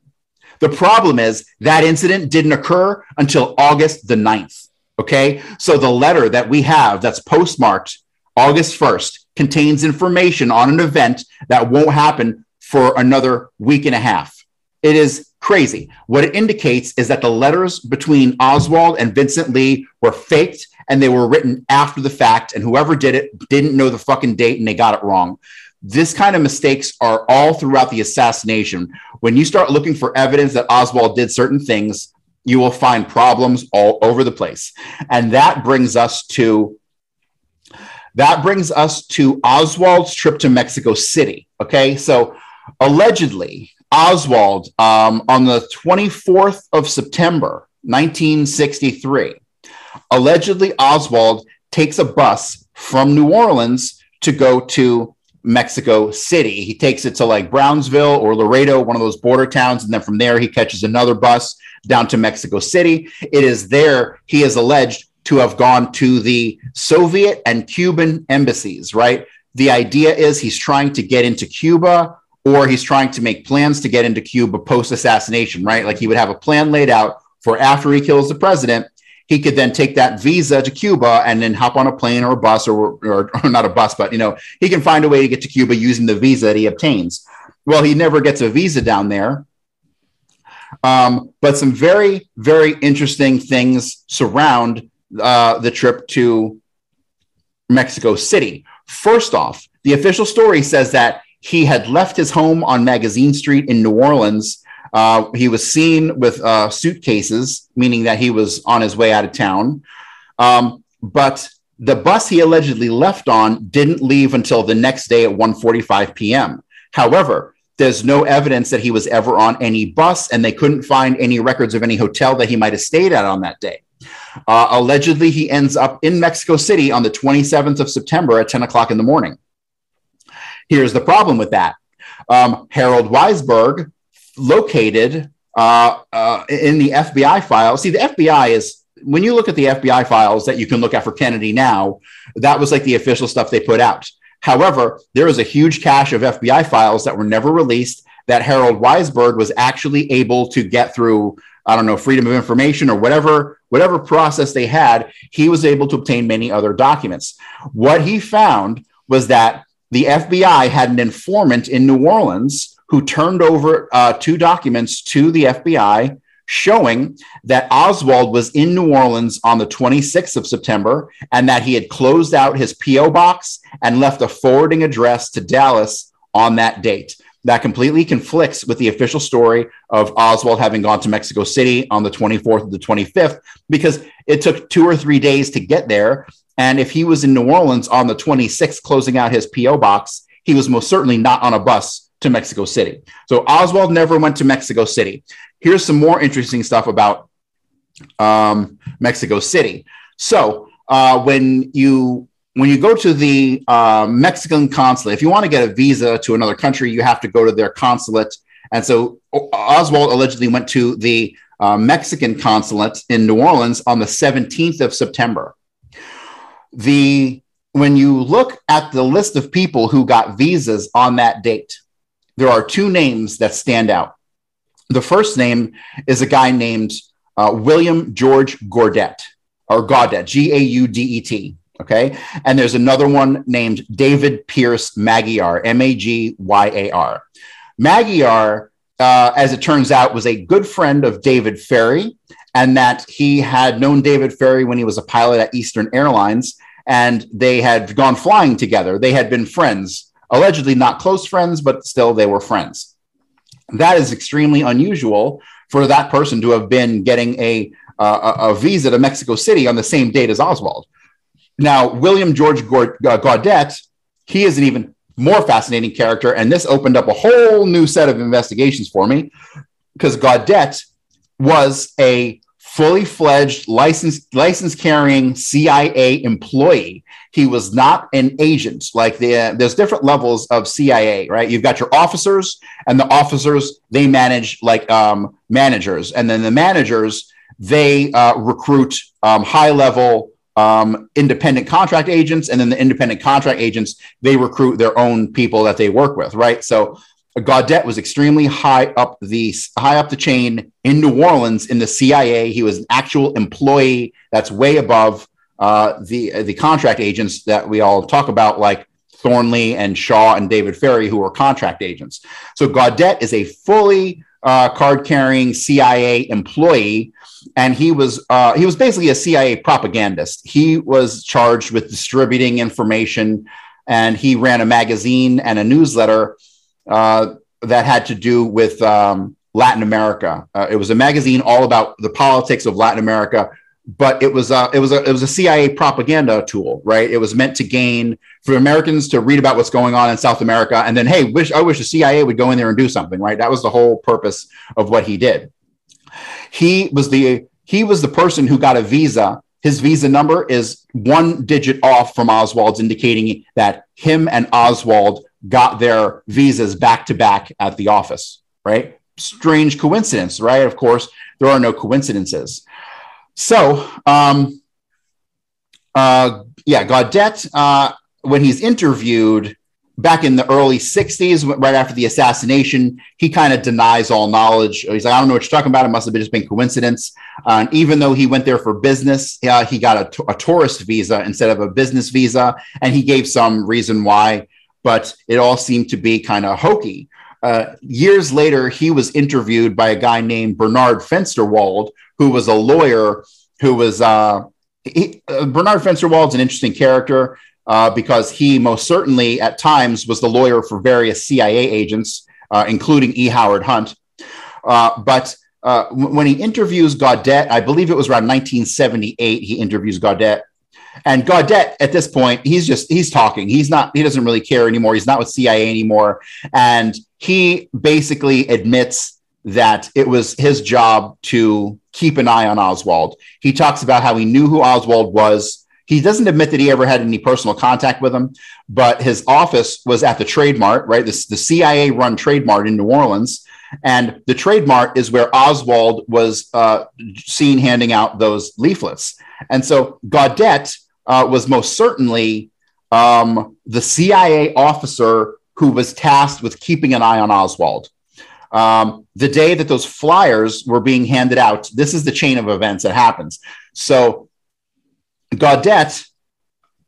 [SPEAKER 2] The problem is that incident didn't occur until August the 9th. Okay. So the letter that we have that's postmarked August 1st contains information on an event that won't happen for another week and a half. It is crazy. What it indicates is that the letters between Oswald and Vincent Lee were faked and they were written after the fact, and whoever did it didn't know the fucking date and they got it wrong. This kind of mistakes are all throughout the assassination. When you start looking for evidence that Oswald did certain things, you will find problems all over the place. And that brings us to that brings us to Oswald's trip to Mexico City. Okay, so allegedly, Oswald um, on the 24th of September, 1963, allegedly Oswald takes a bus from New Orleans to go to Mexico City. He takes it to like Brownsville or Laredo, one of those border towns, and then from there he catches another bus down to Mexico City. It is there he is alleged to have gone to the Soviet and Cuban embassies, right? The idea is he's trying to get into Cuba or he's trying to make plans to get into Cuba post assassination, right? Like he would have a plan laid out for after he kills the president. He could then take that visa to Cuba and then hop on a plane or a bus or, or, or not a bus, but you know, he can find a way to get to Cuba using the visa that he obtains. Well, he never gets a visa down there. Um, but some very, very interesting things surround uh, the trip to Mexico City. First off, the official story says that he had left his home on Magazine Street in New Orleans. Uh, he was seen with uh, suitcases, meaning that he was on his way out of town. Um, but the bus he allegedly left on didn't leave until the next day at 1:45 p.m. However, there's no evidence that he was ever on any bus, and they couldn't find any records of any hotel that he might have stayed at on that day. Uh, allegedly, he ends up in Mexico City on the 27th of September at 10 o'clock in the morning. Here's the problem with that um, Harold Weisberg located uh, uh, in the FBI file. See, the FBI is when you look at the FBI files that you can look at for Kennedy now, that was like the official stuff they put out. However, there is a huge cache of FBI files that were never released that Harold Weisberg was actually able to get through. I don't know, freedom of information or whatever, whatever process they had, he was able to obtain many other documents. What he found was that the FBI had an informant in New Orleans who turned over uh, two documents to the FBI showing that Oswald was in New Orleans on the 26th of September and that he had closed out his P.O. box and left a forwarding address to Dallas on that date. That completely conflicts with the official story of Oswald having gone to Mexico City on the 24th of the 25th because it took two or three days to get there. And if he was in New Orleans on the 26th, closing out his P.O. box, he was most certainly not on a bus to Mexico City. So Oswald never went to Mexico City. Here's some more interesting stuff about um, Mexico City. So uh, when you when you go to the uh, Mexican consulate, if you want to get a visa to another country, you have to go to their consulate. And so Oswald allegedly went to the uh, Mexican consulate in New Orleans on the 17th of September. The when you look at the list of people who got visas on that date, there are two names that stand out. The first name is a guy named uh, William George Gaudet, or Gaudet, G A U D E T. Okay. And there's another one named David Pierce Magyar, M A G Y A R. Magyar, uh, as it turns out, was a good friend of David Ferrie, and that he had known David Ferrie when he was a pilot at Eastern Airlines, and they had gone flying together. They had been friends, allegedly not close friends, but still they were friends. That is extremely unusual for that person to have been getting a, uh, a, visa to Mexico City on the same date as Oswald. Now, William George uh, Gaudet, he is an even more fascinating character, and this opened up a whole new set of investigations for me because Gaudet was a fully fledged license license carrying CIA employee. He was not an agent. Like the uh, there's different levels of CIA, right? You've got your officers, and the officers they manage like um, managers, and then the managers they uh, recruit um, high level um, independent contract agents, and then the independent contract agents they recruit their own people that they work with, right? So Gaudet was extremely high up the high up the chain in New Orleans in the CIA. He was an actual employee that's way above uh, the the contract agents that we all talk about, like Thornley and Shaw and David Ferrie, who were contract agents. So Gaudet is a fully uh, card carrying CIA employee and he was uh, he was basically a CIA propagandist. He was charged with distributing information, and he ran a magazine and a newsletter uh, that had to do with um, Latin America. Uh, it was a magazine all about the politics of Latin America, but it was it was a it was a CIA propaganda tool, right? It was meant to gain for Americans to read about what's going on in South America, and then hey, wish I wish the CIA would go in there and do something, right? That was the whole purpose of what he did. He was the he was the person who got a visa. His visa number is one digit off from Oswald's, indicating that him and Oswald got their visas back to back at the office. Right? Strange coincidence, right? Of course, there are no coincidences. So, um, uh, yeah, Gaudet, uh, when he's interviewed, back in the early 60s, right after the assassination, he kind of denies all knowledge. He's like, I don't know what you're talking about. It must have just been coincidence. Uh, and even though he went there for business, uh, he got a, tourist visa instead of a business visa. And he gave some reason why, but it all seemed to be kind of hokey. Uh, years later, he was interviewed by a guy named Bernard Fensterwald, who was a lawyer who was. Uh, he, uh, Bernard Fensterwald's an interesting character uh, because he most certainly at times was the lawyer for various CIA agents, uh, including E. Howard Hunt. Uh, but w- when he interviews Gaudet, I believe it was around 1978, he interviews Gaudet. And Gaudet, at this point, he's just he's talking. He's not. He doesn't really care anymore. He's not with CIA anymore, and he basically admits that it was his job to keep an eye on Oswald. He talks about how he knew who Oswald was he doesn't admit that he ever had any personal contact with him, but his office was at the Trade Mart, right? This the CIA run Trade Mart in New Orleans. And the Trade Mart is where Oswald was uh, seen handing out those leaflets. And so Gaudet uh, was most certainly um, the CIA officer who was tasked with keeping an eye on Oswald. Um, the day that those flyers were being handed out, this is the chain of events that happens. So Gaudet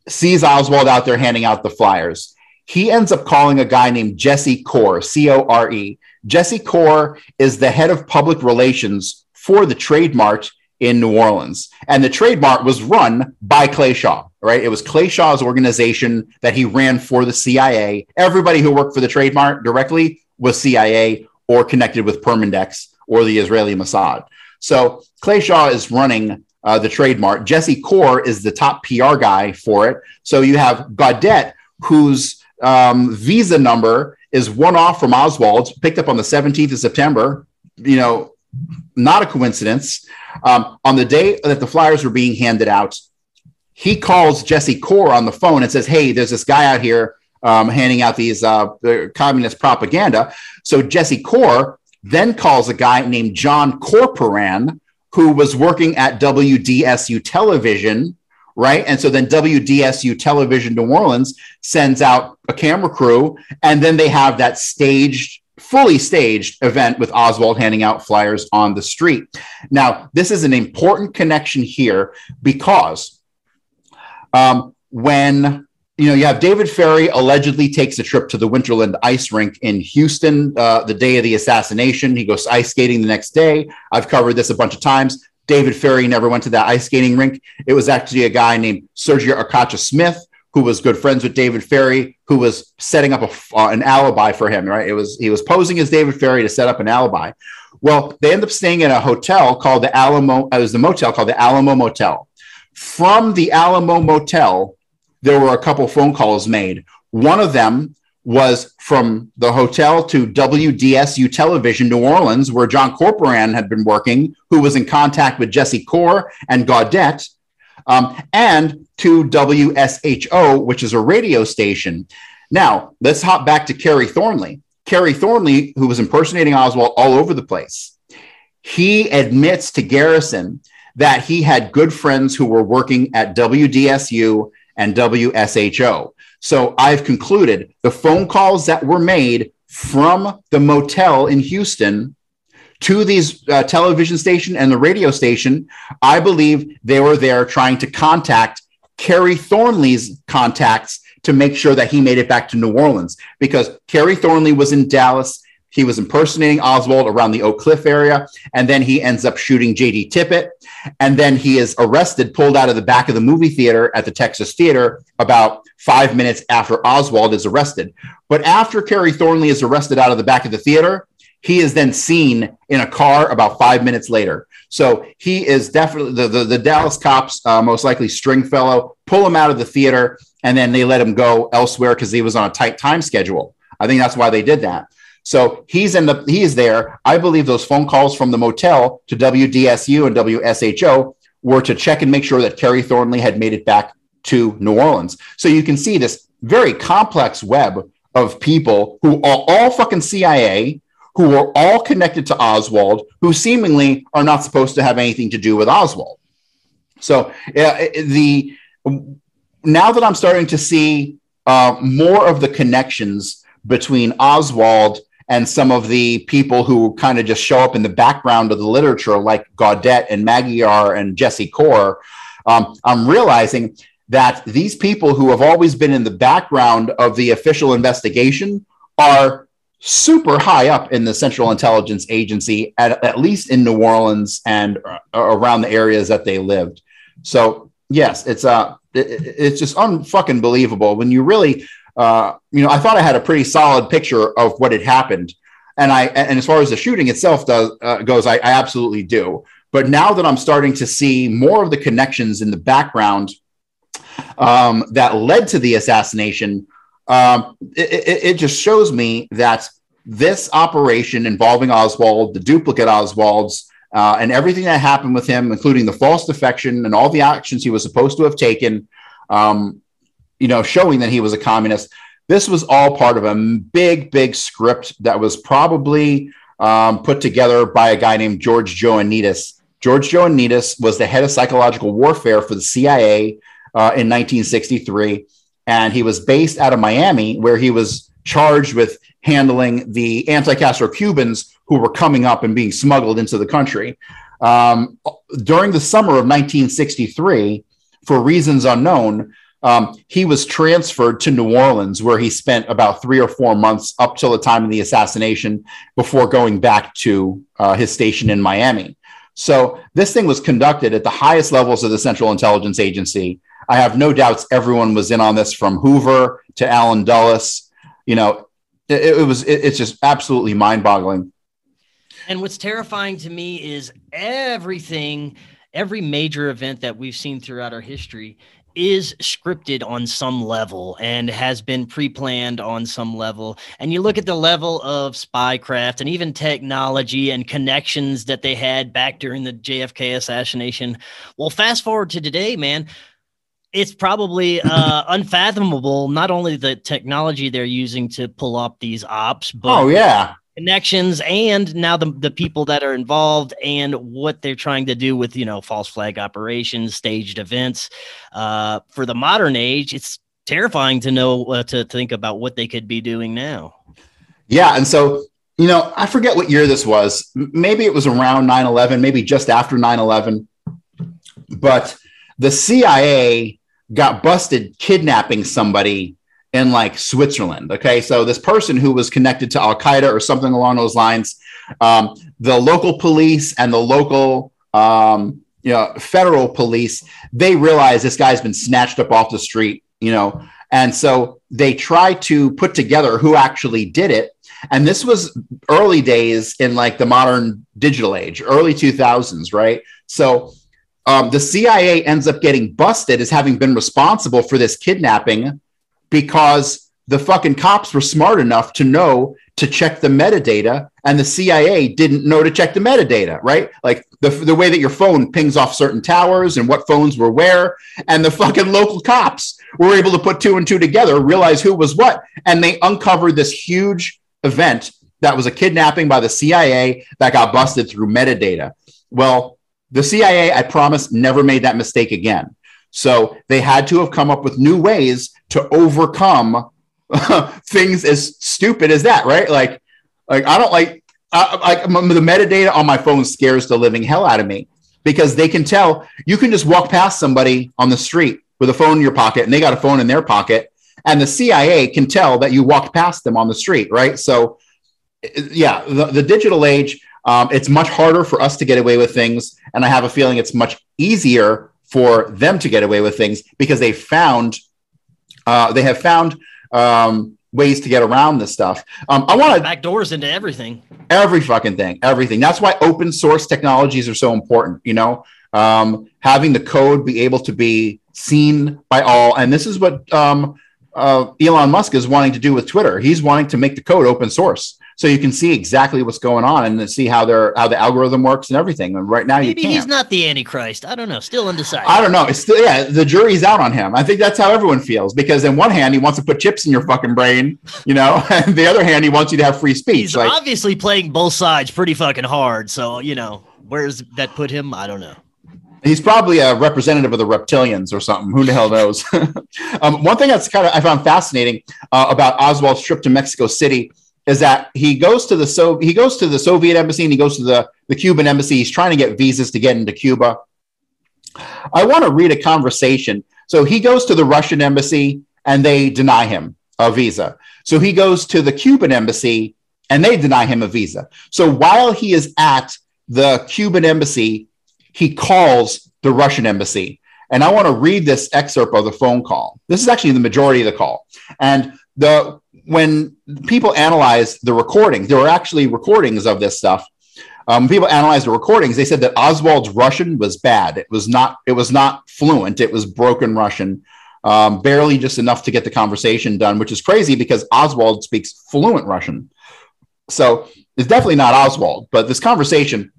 [SPEAKER 2] sees Oswald out there handing out the flyers. He ends up calling a guy named Jesse Core, C O R E. Jesse Core is the head of public relations for the Trade Mart in New Orleans. And the Trade Mart was run by Clay Shaw, right? It was Clay Shaw's organization that he ran for the CIA. Everybody who worked for the Trade Mart directly was CIA or connected with Permindex or the Israeli Mossad. So Clay Shaw is running uh, the Trade Mart. Jesse Core is the top PR guy for it. So you have Gaudet, whose um, visa number is one off from Oswald's, picked up on the 17th of September. You know, not a coincidence. Um, on the day that the flyers were being handed out, he calls Jesse Core on the phone and says, Hey, there's this guy out here um, handing out these uh, communist propaganda. So Jesse Core then calls a guy named John Corporon, who was working at WDSU television, right? And so then WDSU television New Orleans sends out a camera crew, and then they have that staged, fully staged event with Oswald handing out flyers on the street. Now, this is an important connection here because um, when you know, you have David Ferrie allegedly takes a trip to the Winterland ice rink in Houston uh, the day of the assassination. He goes ice skating the next day. I've covered this a bunch of times. David Ferrie never went to that ice skating rink. It was actually a guy named Sergio Arcacha Smith who was good friends with David Ferrie, who was setting up a, uh, an alibi for him. Right, it was he was posing as David Ferrie to set up an alibi. Well, they end up staying in a hotel called the Alamo. Uh, it was the motel called the Alamo Motel. From the Alamo Motel, there were a couple phone calls made. One of them was from the hotel to WDSU Television, New Orleans, where John Corporon had been working, who was in contact with Jesse Core and Gaudet, um, and to WSHO, which is a radio station. Now, let's hop back to Kerry Thornley. Kerry Thornley, who was impersonating Oswald all over the place, he admits to Garrison that he had good friends who were working at WDSU and WSHO. So I've concluded the phone calls that were made from the motel in Houston to these uh, television station and the radio station, I believe they were there trying to contact Kerry Thornley's contacts to make sure that he made it back to New Orleans because Kerry Thornley was in Dallas. He was impersonating Oswald around the Oak Cliff area, and then he ends up shooting J.D. Tippit, and then he is arrested, pulled out of the back of the movie theater at the Texas Theater about five minutes after Oswald is arrested. But after Kerry Thornley is arrested out of the back of the theater, he is then seen in a car about five minutes later. So he is definitely the, the, the Dallas cops, uh, most likely Stringfellow, pull him out of the theater and then they let him go elsewhere because he was on a tight time schedule. I think that's why they did that. So he's in the he is there. I believe those phone calls from the motel to WDSU and WSHO were to check and make sure that Kerry Thornley had made it back to New Orleans. So you can see this very complex web of people who are all fucking CIA, who are all connected to Oswald, who seemingly are not supposed to have anything to do with Oswald. So uh, the now that I'm starting to see uh, more of the connections between Oswald and some of the people who kind of just show up in the background of the literature, like Gaudet and Magyar and Jesse Core, um, I'm realizing that these people who have always been in the background of the official investigation are super high up in the Central Intelligence Agency, at, at least in New Orleans and uh, around the areas that they lived. So yes, it's uh, it, it's just unfucking believable when you really, uh, you know, I thought I had a pretty solid picture of what had happened, and I and as far as the shooting itself does uh, goes, I, I absolutely do. But now that I'm starting to see more of the connections in the background um, that led to the assassination, um, it, it, it, just shows me that this operation involving Oswald, the duplicate Oswalds, uh, and everything that happened with him, including the false defection and all the actions he was supposed to have taken, um, you know, showing that he was a communist. This was all part of a big, big script that was probably um, put together by a guy named George Joannides. George Joannides was the head of psychological warfare for the CIA uh, in 1963. And he was based out of Miami, where he was charged with handling the anti Castro Cubans who were coming up and being smuggled into the country. Um, during the summer of 1963, for reasons unknown, um, he was transferred to New Orleans, where he spent about three or four months up till the time of the assassination before going back to uh, his station in Miami. So this thing was conducted at the highest levels of the Central Intelligence Agency. I have no doubts everyone was in on this from Hoover to Allen Dulles. You know, it, it was it, it's just absolutely mind-boggling.
[SPEAKER 1] And what's terrifying to me is everything, every major event that we've seen throughout our history is scripted on some level and has been pre-planned on some level. And you look at the level of spycraft and even technology and connections that they had back during the JFK assassination. Well fast forward to today man it's probably uh, unfathomable not only the technology they're using to pull up these ops but
[SPEAKER 2] oh yeah
[SPEAKER 1] connections and now the, the people that are involved and what they're trying to do with you know false flag operations staged events. Uh, for the modern age it's terrifying to know uh, to think about what they could be doing now.
[SPEAKER 2] Yeah and so you know i forget what year this was. Maybe it was around 9-11 maybe just after 9-11 but the cia got busted kidnapping somebody in like Switzerland. Okay, so this person who was connected to Al Qaeda or something along those lines, um, the local police and the local um, you know, federal police, they realize this guy's been snatched up off the street you know. And so they try to put together who actually did it. And this was early days in like the modern digital age, early 2000s, right? So um, the CIA ends up getting busted as having been responsible for this kidnapping because the fucking cops were smart enough to know to check the metadata and the CIA didn't know to check the metadata, right? Like the, the way that your phone pings off certain towers and what phones were where. And the fucking local cops were able to put two and two together, realize who was what. And they uncovered this huge event that was a kidnapping by the CIA that got busted through metadata. Well, the CIA, I promise, never made that mistake again. So they had to have come up with new ways to overcome things as stupid as that, right? Like, like I don't like, I, like the metadata on my phone scares the living hell out of me because they can tell you can just walk past somebody on the street with a phone in your pocket and they got a phone in their pocket and the CIA can tell that you walked past them on the street, right? So, yeah, the, the digital age, um, it's much harder for us to get away with things, and I have a feeling it's much easier for them to get away with things because they found uh, they have found um, ways to get around this stuff. Um, I want to
[SPEAKER 1] back doors into everything,
[SPEAKER 2] every fucking thing, everything. That's why open source technologies are so important. You know, um, having the code be able to be seen by all, and this is what um, uh, Elon Musk is wanting to do with Twitter. He's wanting to make the code open source so you can see exactly what's going on and see how their how the algorithm works and everything. And right now,
[SPEAKER 1] maybe
[SPEAKER 2] you
[SPEAKER 1] he's not the Antichrist. I don't know. Still undecided.
[SPEAKER 2] I don't know. It's still yeah. The jury's out on him. I think that's how everyone feels because in one hand he wants to put chips in your fucking brain, you know, and the other hand he wants you to have free speech.
[SPEAKER 1] He's like, obviously playing both sides pretty fucking hard. So you know, where's that put him? I don't know.
[SPEAKER 2] He's probably a representative of the reptilians or something. Who the hell knows? um, one thing that's kind of I found fascinating uh, about Oswald's trip to Mexico City is that he goes to the so he goes to the Soviet embassy and he goes to the, the Cuban embassy. He's trying to get visas to get into Cuba. I want to read a conversation. So he goes to the Russian embassy and they deny him a visa. So he goes to the Cuban embassy and they deny him a visa. So while he is at the Cuban embassy, he calls the Russian embassy. And I want to read this excerpt of the phone call. This is actually the majority of the call. And the when people analyze the recordings, there were actually recordings of this stuff. Um, people analyzed the recordings. They said that Oswald's Russian was bad. It was not. It was not fluent. It was broken Russian, um, barely just enough to get the conversation done, which is crazy because Oswald speaks fluent Russian. So it's definitely not Oswald. But this conversation,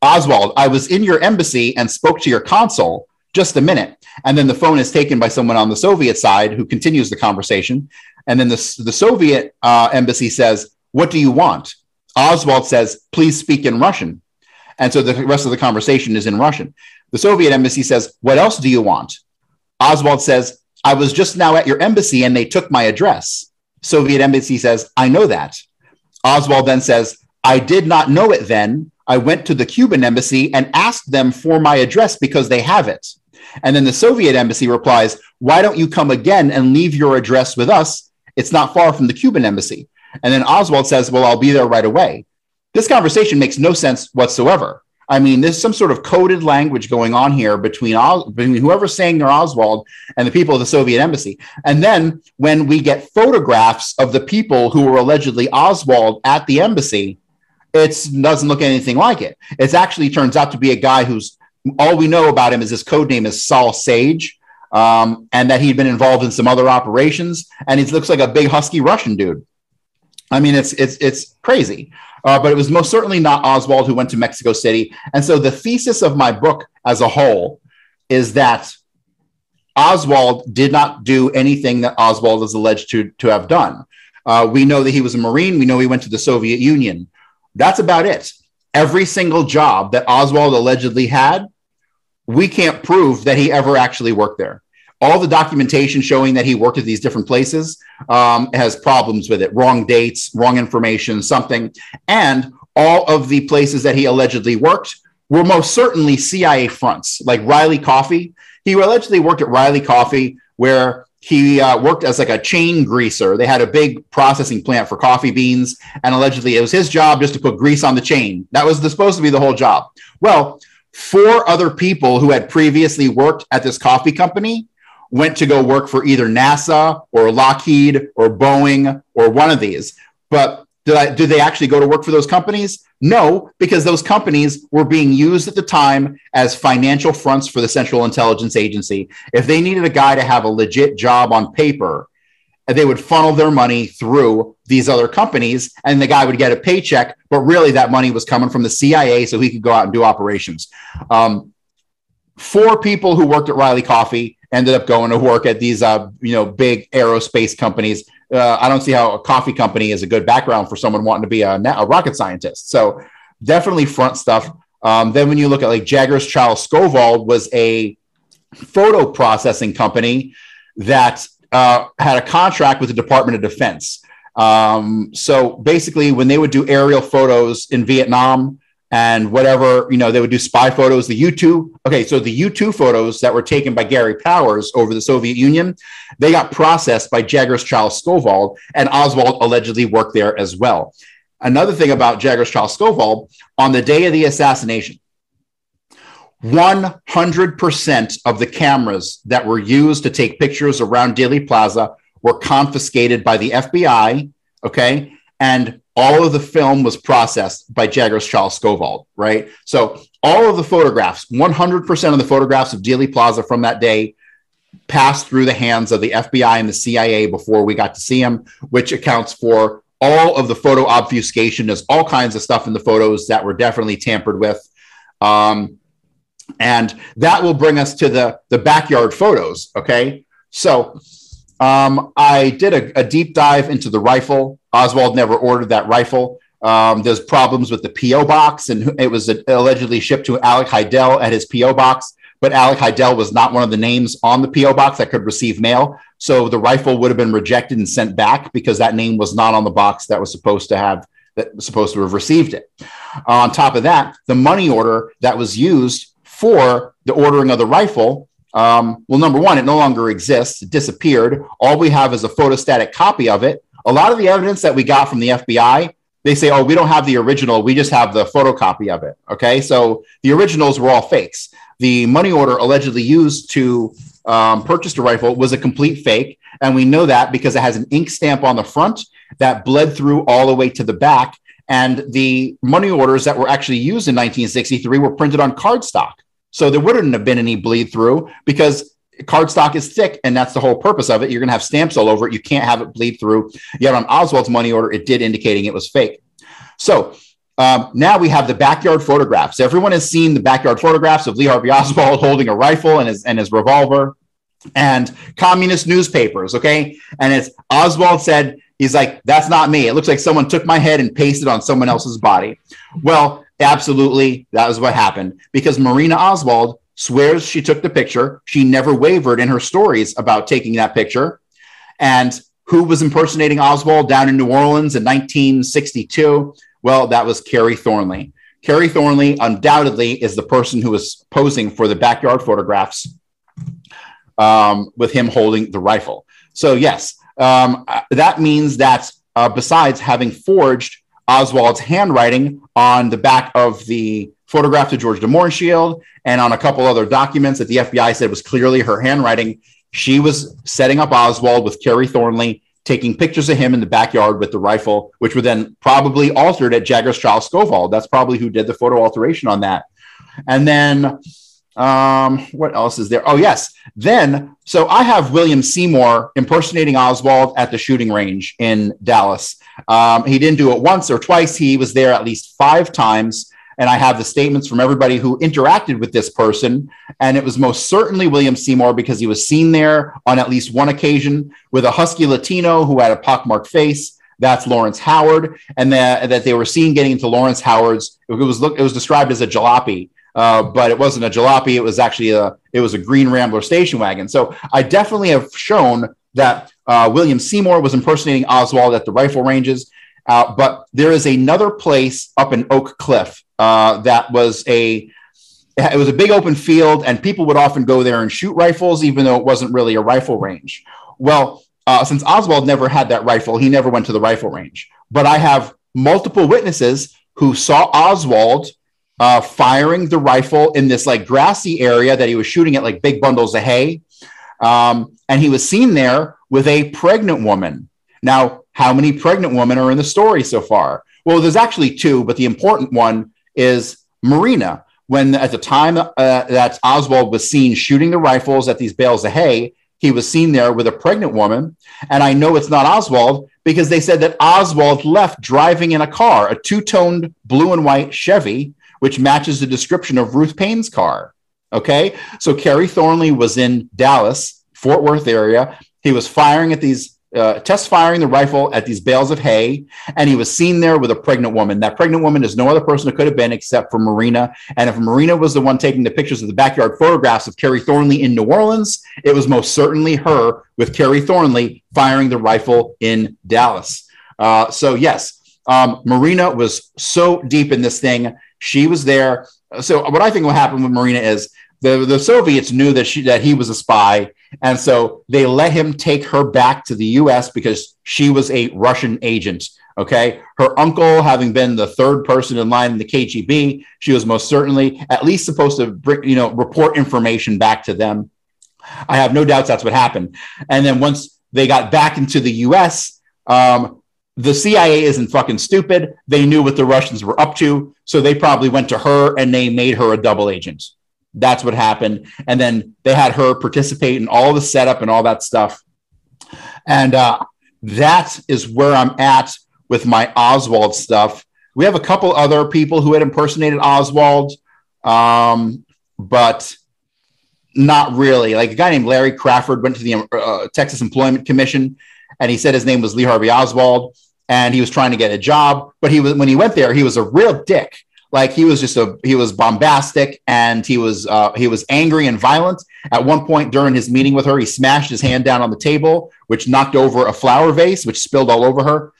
[SPEAKER 2] Oswald, I was in your embassy and spoke to your consul. Just a minute, and then the phone is taken by someone on the Soviet side who continues the conversation. And then the, the Soviet uh, embassy says, What do you want? Oswald says, Please speak in Russian. And so the rest of the conversation is in Russian. The Soviet embassy says, What else do you want? Oswald says, I was just now at your embassy and they took my address. Soviet embassy says, I know that. Oswald then says, I did not know it then. I went to the Cuban embassy and asked them for my address because they have it. And then the Soviet embassy replies, Why don't you come again and leave your address with us? It's not far from the Cuban embassy. And then Oswald says, Well, I'll be there right away. This conversation makes no sense whatsoever. I mean, there's some sort of coded language going on here between, between whoever's saying they're Oswald and the people of the Soviet embassy. And then when we get photographs of the people who were allegedly Oswald at the embassy, it doesn't look anything like it. It actually turns out to be a guy who's all we know about him is his code name is Saul Sage um, and that he'd been involved in some other operations. And he looks like a big husky Russian dude. I mean, it's it's it's crazy. Uh, but it was most certainly not Oswald who went to Mexico City. And so the thesis of my book as a whole is that Oswald did not do anything that Oswald is alleged to, to have done. Uh, we know that he was a Marine. We know he went to the Soviet Union. That's about it. Every single job that Oswald allegedly had we can't prove that he ever actually worked there. All the documentation showing that he worked at these different places um, has problems with it wrong dates, wrong information, something. And all of the places that he allegedly worked were most certainly CIA fronts, like Reily Coffee. He allegedly worked at Reily Coffee, where he uh, worked as like a chain greaser. They had a big processing plant for coffee beans, and allegedly it was his job just to put grease on the chain. That was the, supposed to be the whole job. Well, four other people who had previously worked at this coffee company went to go work for either NASA or Lockheed or Boeing or one of these. But did, I, did they actually go to work for those companies? No, because those companies were being used at the time as financial fronts for the Central Intelligence Agency. If they needed a guy to have a legit job on paper, they would funnel their money through these other companies and the guy would get a paycheck but really that money was coming from the cia so he could go out and do operations. Um, four people who worked at Reily Coffee ended up going to work at these uh, you know big aerospace companies. Uh, i don't see how a coffee company is a good background for someone wanting to be a, a rocket scientist. So definitely front stuff. Um, then when you look at like Jaggars-Chiles-Stovall was a photo processing company that uh, had a contract with the Department of Defense. Um, so basically, when they would do aerial photos in Vietnam and whatever, you know, they would do spy photos. The U 2, okay, so the U 2 photos that were taken by Gary Powers over the Soviet Union, they got processed by Jaggars-Chiles-Stovall, and Oswald allegedly worked there as well. Another thing about Jaggars-Chiles-Stovall, on the day of the assassination, 100% of the cameras that were used to take pictures around Dealey Plaza were confiscated by the FBI. Okay. And all of the film was processed by Jaggars-Chiles-Stovall, right? So all of the photographs, 100% of the photographs of Dealey Plaza from that day passed through the hands of the FBI and the CIA before we got to see him, which accounts for all of the photo obfuscation. There's all kinds of stuff in the photos that were definitely tampered with. Um, and that will bring us to the, the backyard photos. Okay. So um, I did a, a, deep dive into the rifle. Oswald never ordered that rifle. Um, there's problems with the PO box, and it was allegedly shipped to Alek Hidell at his PO box. But Alek Hidell was not one of the names on the PO box that could receive mail, so the rifle would have been rejected and sent back because that name was not on the box that was supposed to have that was supposed to have received it. On top of that, the money order that was used for the ordering of the rifle, um, well, number one, it no longer exists. It disappeared. All we have is a photostatic copy of it. A lot of the evidence that we got from the FBI, they say, oh, we don't have the original. We just have the photocopy of it. Okay. So the originals were all fakes. The money order allegedly used to um, purchase the rifle was a complete fake. And we know that because it has an ink stamp on the front that bled through all the way to the back. And the money orders that were actually used in 1963 were printed on cardstock. So there wouldn't have been any bleed through because cardstock is thick and that's the whole purpose of it. You're going to have stamps all over it. You can't have it bleed through. Yet on Oswald's money order, it did indicating it was fake. So um, now we have the backyard photographs. Everyone has seen the backyard photographs of Lee Harvey Oswald holding a rifle and his, and his revolver and communist newspapers. Okay. And it's Oswald said, he's like, that's not me. It looks like someone took my head and pasted on someone else's body. Well, Absolutely, that was what happened because Marina Oswald swears she took the picture. She never wavered in her stories about taking that picture. And who was impersonating Oswald down in New Orleans in 1962? Well, that was Kerry Thornley. Kerry Thornley undoubtedly is the person who was posing for the backyard photographs um, with him holding the rifle. So, yes, um, that means that uh, besides having forged Oswald's handwriting on the back of the photograph to George de shield and on a couple other documents that the FBI said was clearly her handwriting. She was setting up Oswald with Kerry Thornley, taking pictures of him in the backyard with the rifle, which were then probably altered at Jaggars-Chiles-Stovall. That's probably who did the photo alteration on that. And then um, what else is there? Oh, yes. Then, so I have William Seymour impersonating Oswald at the shooting range in Dallas. Um, he didn't do it once or twice. He was there at least five times. And I have the statements from everybody who interacted with this person. And it was most certainly William Seymour because he was seen there on at least one occasion with a husky Latino who had a pockmarked face. That's Lawrence Howard. And that, that they were seen getting into Lawrence Howard's, it was, it was described as a jalopy. Uh, but it wasn't a jalopy. It was actually a it was a green Rambler station wagon. So I definitely have shown that uh, William Seymour was impersonating Oswald at the rifle ranges. Uh, but there is another place up in Oak Cliff uh, that was a it was a big open field, and people would often go there and shoot rifles, even though it wasn't really a rifle range. Well, uh, since Oswald never had that rifle, he never went to the rifle range. But I have multiple witnesses who saw Oswald uh, firing the rifle in this like grassy area that he was shooting at like big bundles of hay Um, and he was seen there with a pregnant woman. Now, how many pregnant women are in the story so far? Well, there's actually two, but the important one is Marina. When at the time uh, that Oswald was seen shooting the rifles at these bales of hay, he was seen there with a pregnant woman. And I know it's not Oswald because they said that Oswald left driving in a car, a two toned blue and white Chevy, which matches the description of Ruth Paine's car. Okay. So Kerry Thornley was in Dallas, Fort Worth area. He was firing at these uh, test firing the rifle at these bales of hay, and he was seen there with a pregnant woman. That pregnant woman is no other person it could have been except for Marina. And if Marina was the one taking the pictures of the backyard photographs of Kerry Thornley in New Orleans, it was most certainly her with Kerry Thornley firing the rifle in Dallas. Uh, so, yes, um, Marina was so deep in this thing. She was there. So, what I think will happen with Marina is the, the Soviets knew that she that he was a spy, and so they let him take her back to the U.S. because she was a Russian agent. Okay, her uncle having been the third person in line in the KGB, she was most certainly at least supposed to bring, you know report information back to them. I have no doubts that's what happened. And then once they got back into the U.S. Um, the CIA isn't fucking stupid. They knew what the Russians were up to. So they probably went to her and they made her a double agent. That's what happened. And then they had her participate in all the setup and all that stuff. And uh, that is where I'm at with my Oswald stuff. We have a couple other people who had impersonated Oswald, um, but not really. Like a guy named Larry Crawford went to the uh, Texas Employment Commission and he said his name was Lee Harvey Oswald and he was trying to get a job. But he was when he went there, he was a real dick like he was just a he was bombastic and he was uh, he was angry and violent at one point during his meeting with her he smashed his hand down on the table which knocked over a flower vase which spilled all over her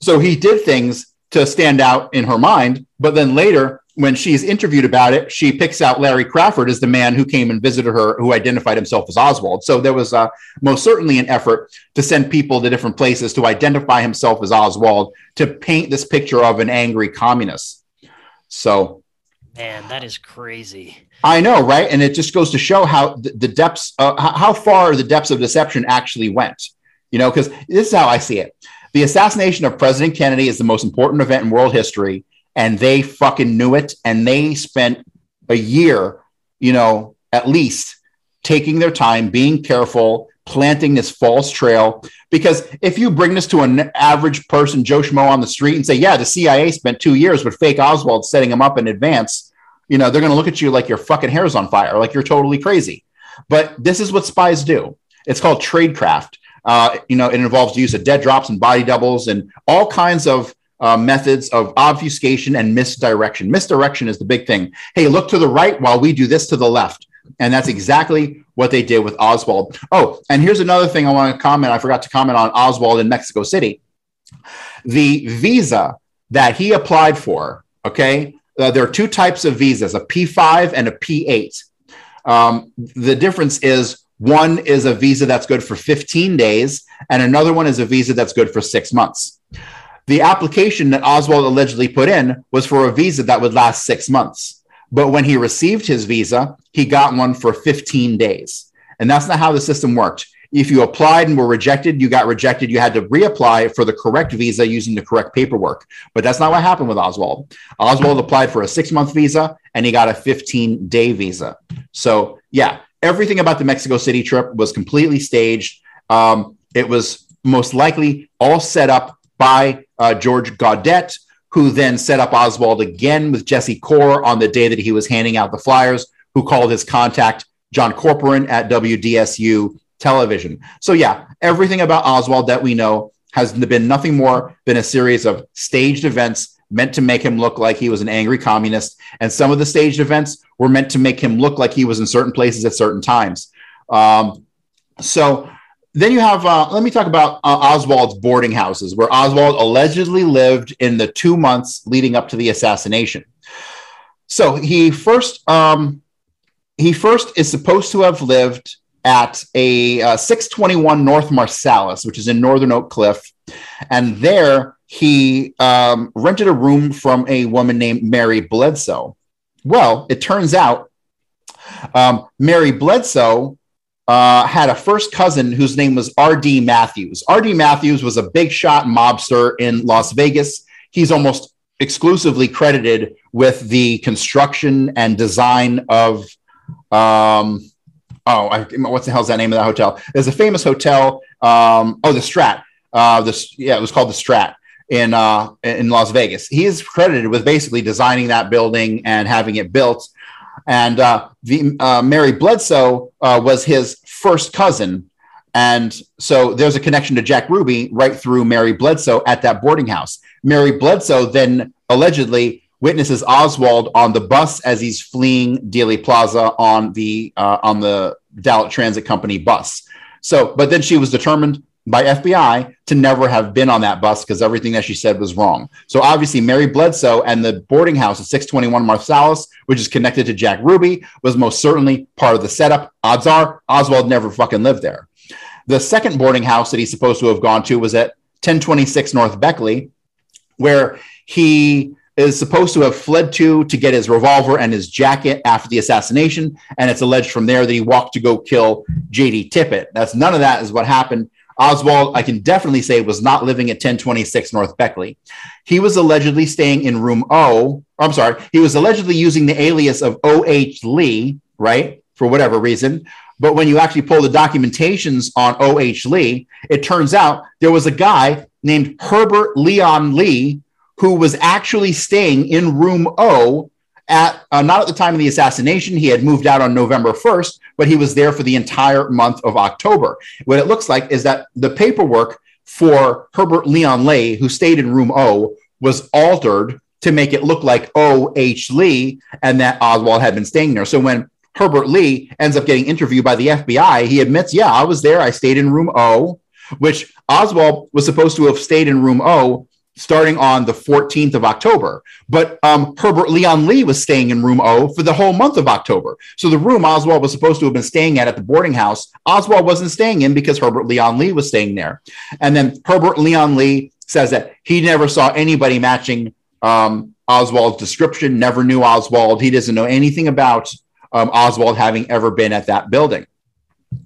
[SPEAKER 2] so he did things to stand out in her mind but then later when she's interviewed about it she picks out larry crawford as the man who came and visited her who identified himself as oswald so there was uh, most certainly an effort to send people to different places to identify himself as oswald to paint this picture of an angry communist so,
[SPEAKER 1] man, that is crazy.
[SPEAKER 2] I know, right? And it just goes to show how the, depths, uh, how far the depths of deception actually went. You know, because this is how I see it. The assassination of President Kennedy is the most important event in world history, and they fucking knew it. And they spent a year, you know, at least taking their time, being careful, planting this false trail. Because if you bring this to an average person, Joe Schmo on the street, and say, yeah, the CIA spent two years with fake Oswald setting him up in advance, you know, they're going to look at you like your fucking hair's on fire, like you're totally crazy. But this is what spies do. It's called tradecraft. Uh, you know, it involves the use of dead drops and body doubles and all kinds of uh, methods of obfuscation and misdirection. Misdirection is the big thing. Hey, look to the right while we do this to the left. And that's exactly what they did with Oswald. Oh, and here's another thing I want to comment. I forgot to comment on Oswald in Mexico City. The visa that he applied for, okay, uh, there are two types of visas a P5 and a P8. Um, the difference is one is a visa that's good for 15 days, and another one is a visa that's good for six months. The application that Oswald allegedly put in was for a visa that would last six months. But when he received his visa, he got one for 15 days. And that's not how the system worked. If you applied and were rejected, you got rejected. You had to reapply for the correct visa using the correct paperwork. But that's not what happened with Oswald. Oswald applied for a six month visa and he got a 15 day visa. So, yeah, everything about the Mexico City trip was completely staged. Um, it was most likely all set up by uh, George Gaudet, who then set up Oswald again with Jesse Core on the day that he was handing out the flyers, who called his contact John Corporon at WDSU television. So, yeah, everything about Oswald that we know has been nothing more than a series of staged events meant to make him look like he was an angry communist. And some of the staged events were meant to make him look like he was in certain places at certain times. Um, so, then you have, uh, let me talk about uh, Oswald's boarding houses, where Oswald allegedly lived in the two months leading up to the assassination. So he first, um, he first is supposed to have lived at a uh, 621 North Marsalis, which is in northern Oak Cliff, and there he um, rented a room from a woman named Mary Bledsoe. Well, it turns out um, Mary Bledsoe uh, had a first cousin whose name was R.D. Matthews. R.D. Matthews was a big shot mobster in Las Vegas. He's almost exclusively credited with the construction and design of, um, oh, I, what's the hell's that name of that hotel? There's a famous hotel. Um, oh, the Strat. Uh, this, yeah, it was called the Strat in uh, in Las Vegas. He is credited with basically designing that building and having it built. And uh, the uh, Mary Bledsoe uh, was his first cousin, and so there's a connection to Jack Ruby right through Mary Bledsoe at that boarding house. Mary Bledsoe then allegedly witnesses Oswald on the bus as he's fleeing Dealey Plaza on the uh, on the Dallas Transit Company bus. So, but then she was determined by FBI to never have been on that bus because everything that she said was wrong. So obviously, Mary Bledsoe and the boarding house at 621 Marsalis, which is connected to Jack Ruby, was most certainly part of the setup. Odds are Oswald never fucking lived there. The second boarding house that he's supposed to have gone to was at 1026 North Beckley, where he is supposed to have fled to to get his revolver and his jacket after the assassination. And it's alleged from there that he walked to go kill JD Tippit. That's none of that is what happened. Oswald, I can definitely say, was not living at 1026 North Beckley. He was allegedly staying in room O. I'm sorry, he was allegedly using the alias of O.H. Lee, right? For whatever reason. But when you actually pull the documentations on O.H. Lee, it turns out there was a guy named Herbert Leon Lee who was actually staying in room O at uh, not at the time of the assassination. He had moved out on November 1st, but he was there for the entire month of October. What it looks like is that the paperwork for Herbert Leon Lee, who stayed in room O, was altered to make it look like O. H. Lee and that Oswald had been staying there. So when Herbert Lee ends up getting interviewed by the FBI, he admits, yeah, I was there. I stayed in room O, which Oswald was supposed to have stayed in room O starting on the 14th of October. But um, Herbert Leon Lee was staying in room O for the whole month of October. So the room Oswald was supposed to have been staying at at the boarding house, Oswald wasn't staying in because Herbert Leon Lee was staying there. And then Herbert Leon Lee says that he never saw anybody matching um, Oswald's description, never knew Oswald. He doesn't know anything about um, Oswald having ever been at that building.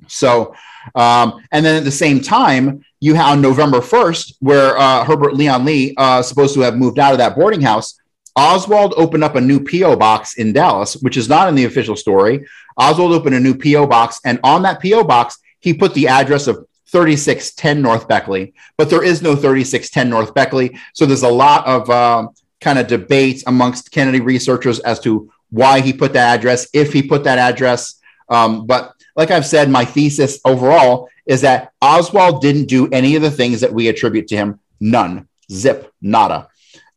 [SPEAKER 2] So, um, and then at the same time, you have on November 1st, where uh, Herbert Leon Lee uh, supposed to have moved out of that boarding house. Oswald opened up a new P.O. box in Dallas, which is not in the official story. Oswald opened a new P.O. box, and on that P.O. box, he put the address of 3610 North Beckley, but there is no 3610 North Beckley. So there's a lot of uh, kind of debate amongst Kennedy researchers as to why he put that address, if he put that address. Um, but like I've said, my thesis overall is that Oswald didn't do any of the things that we attribute to him. None. Zip. Nada.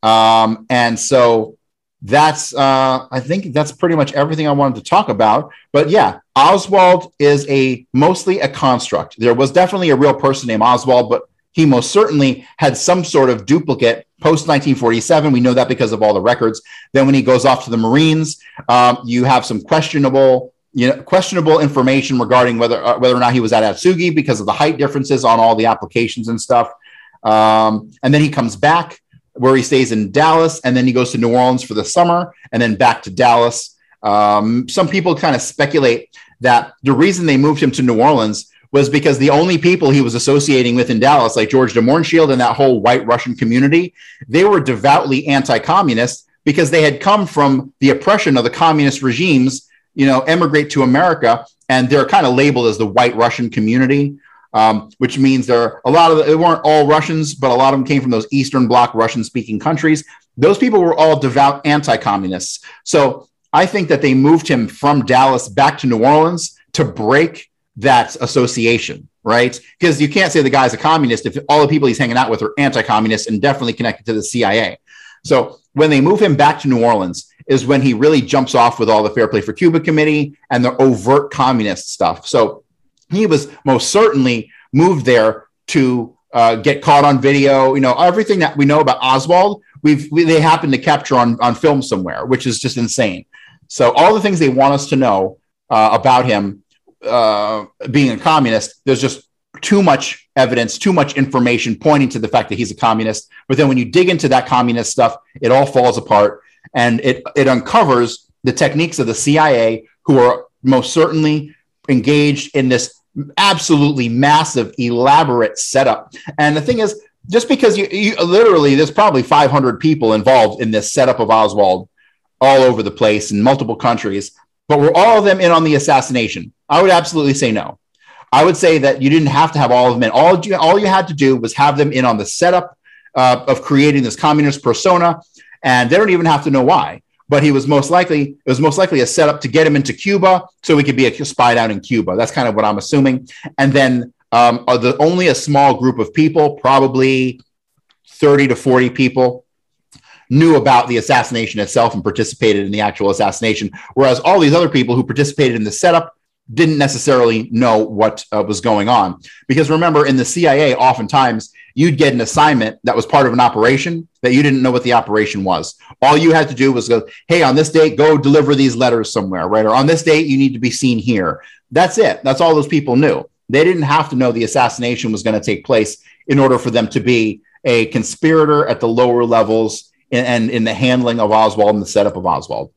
[SPEAKER 2] Um, and so that's uh, I think that's pretty much everything I wanted to talk about. But yeah, Oswald is a mostly a construct. There was definitely a real person named Oswald, but he most certainly had some sort of duplicate post 1947. We know that because of all the records. Then when he goes off to the Marines, um, you have some questionable you know, questionable information regarding whether uh, whether or not he was at Atsugi because of the height differences on all the applications and stuff. Um, and then he comes back where he stays in Dallas, and then he goes to New Orleans for the summer, and then back to Dallas. Um, some people kind of speculate that the reason they moved him to New Orleans was because the only people he was associating with in Dallas, like George de Mohrenschildt and that whole white Russian community, they were devoutly anti-communist because they had come from the oppression of the communist regimes you know, emigrate to America, and they're kind of labeled as the white Russian community, um, which means there are a lot of they weren't all Russians, but a lot of them came from those Eastern Bloc Russian speaking countries. Those people were all devout anti-communists. So I think that they moved him from Dallas back to New Orleans to break that association, right? Because you can't say the guy's a communist if all the people he's hanging out with are anti-communists and definitely connected to the CIA. So when they move him back to New Orleans, is when he really jumps off with all the Fair Play for Cuba committee and the overt communist stuff. So he was most certainly moved there to uh, get caught on video. You know, everything that we know about Oswald, we've we, they happen to capture on on film somewhere, which is just insane. So all the things they want us to know uh, about him uh, being a communist, there's just too much evidence, too much information pointing to the fact that he's a communist. But then when you dig into that communist stuff, it all falls apart and it, it uncovers the techniques of the CIA, who are most certainly engaged in this absolutely massive, elaborate setup. And the thing is, just because you, you literally, there's probably 500 people involved in this setup of Oswald all over the place in multiple countries, but were all of them in on the assassination? I would absolutely say no. I would say that you didn't have to have all of them in. All you, all you had to do was have them in on the setup uh, of creating this communist persona, and they don't even have to know why. But he was most likely it was most likely a setup to get him into Cuba so he could be a spy down in Cuba. That's kind of what I'm assuming. And then um, the, only a small group of people, probably 30 to 40 people, knew about the assassination itself and participated in the actual assassination, whereas all these other people who participated in the setup didn't necessarily know what uh, was going on. Because remember, in the CIA, oftentimes you'd get an assignment that was part of an operation that you didn't know what the operation was. All you had to do was go, hey, on this date, go deliver these letters somewhere, right? Or on this date, you need to be seen here. That's it. That's all those people knew. They didn't have to know the assassination was going to take place in order for them to be a conspirator at the lower levels and in, the handling of Oswald and the setup of Oswald.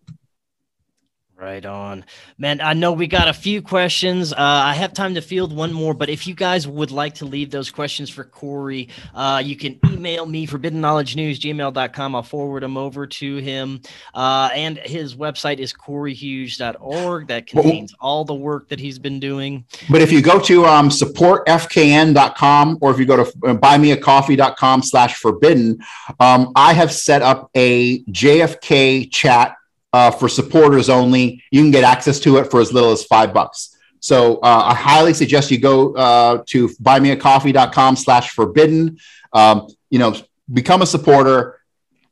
[SPEAKER 1] Right on. Man, I know we got a few questions. Uh, I have time to field one more, but if you guys would like to leave those questions for Corey, uh, you can email me, forbidden knowledge news, gmail.com. I'll forward them over to him. Uh, and his website is coreyhughes.org. That contains all the work that he's been doing.
[SPEAKER 2] But if you go to um, supportfkn.com or if you go to uh, buymeacoffee.com slash forbidden, um, I have set up a JFK chat uh, for supporters only. You can get access to it for as little as five bucks. So uh, I highly suggest you go uh, to buymeacoffee.com slash forbidden. Um, you know, become a supporter,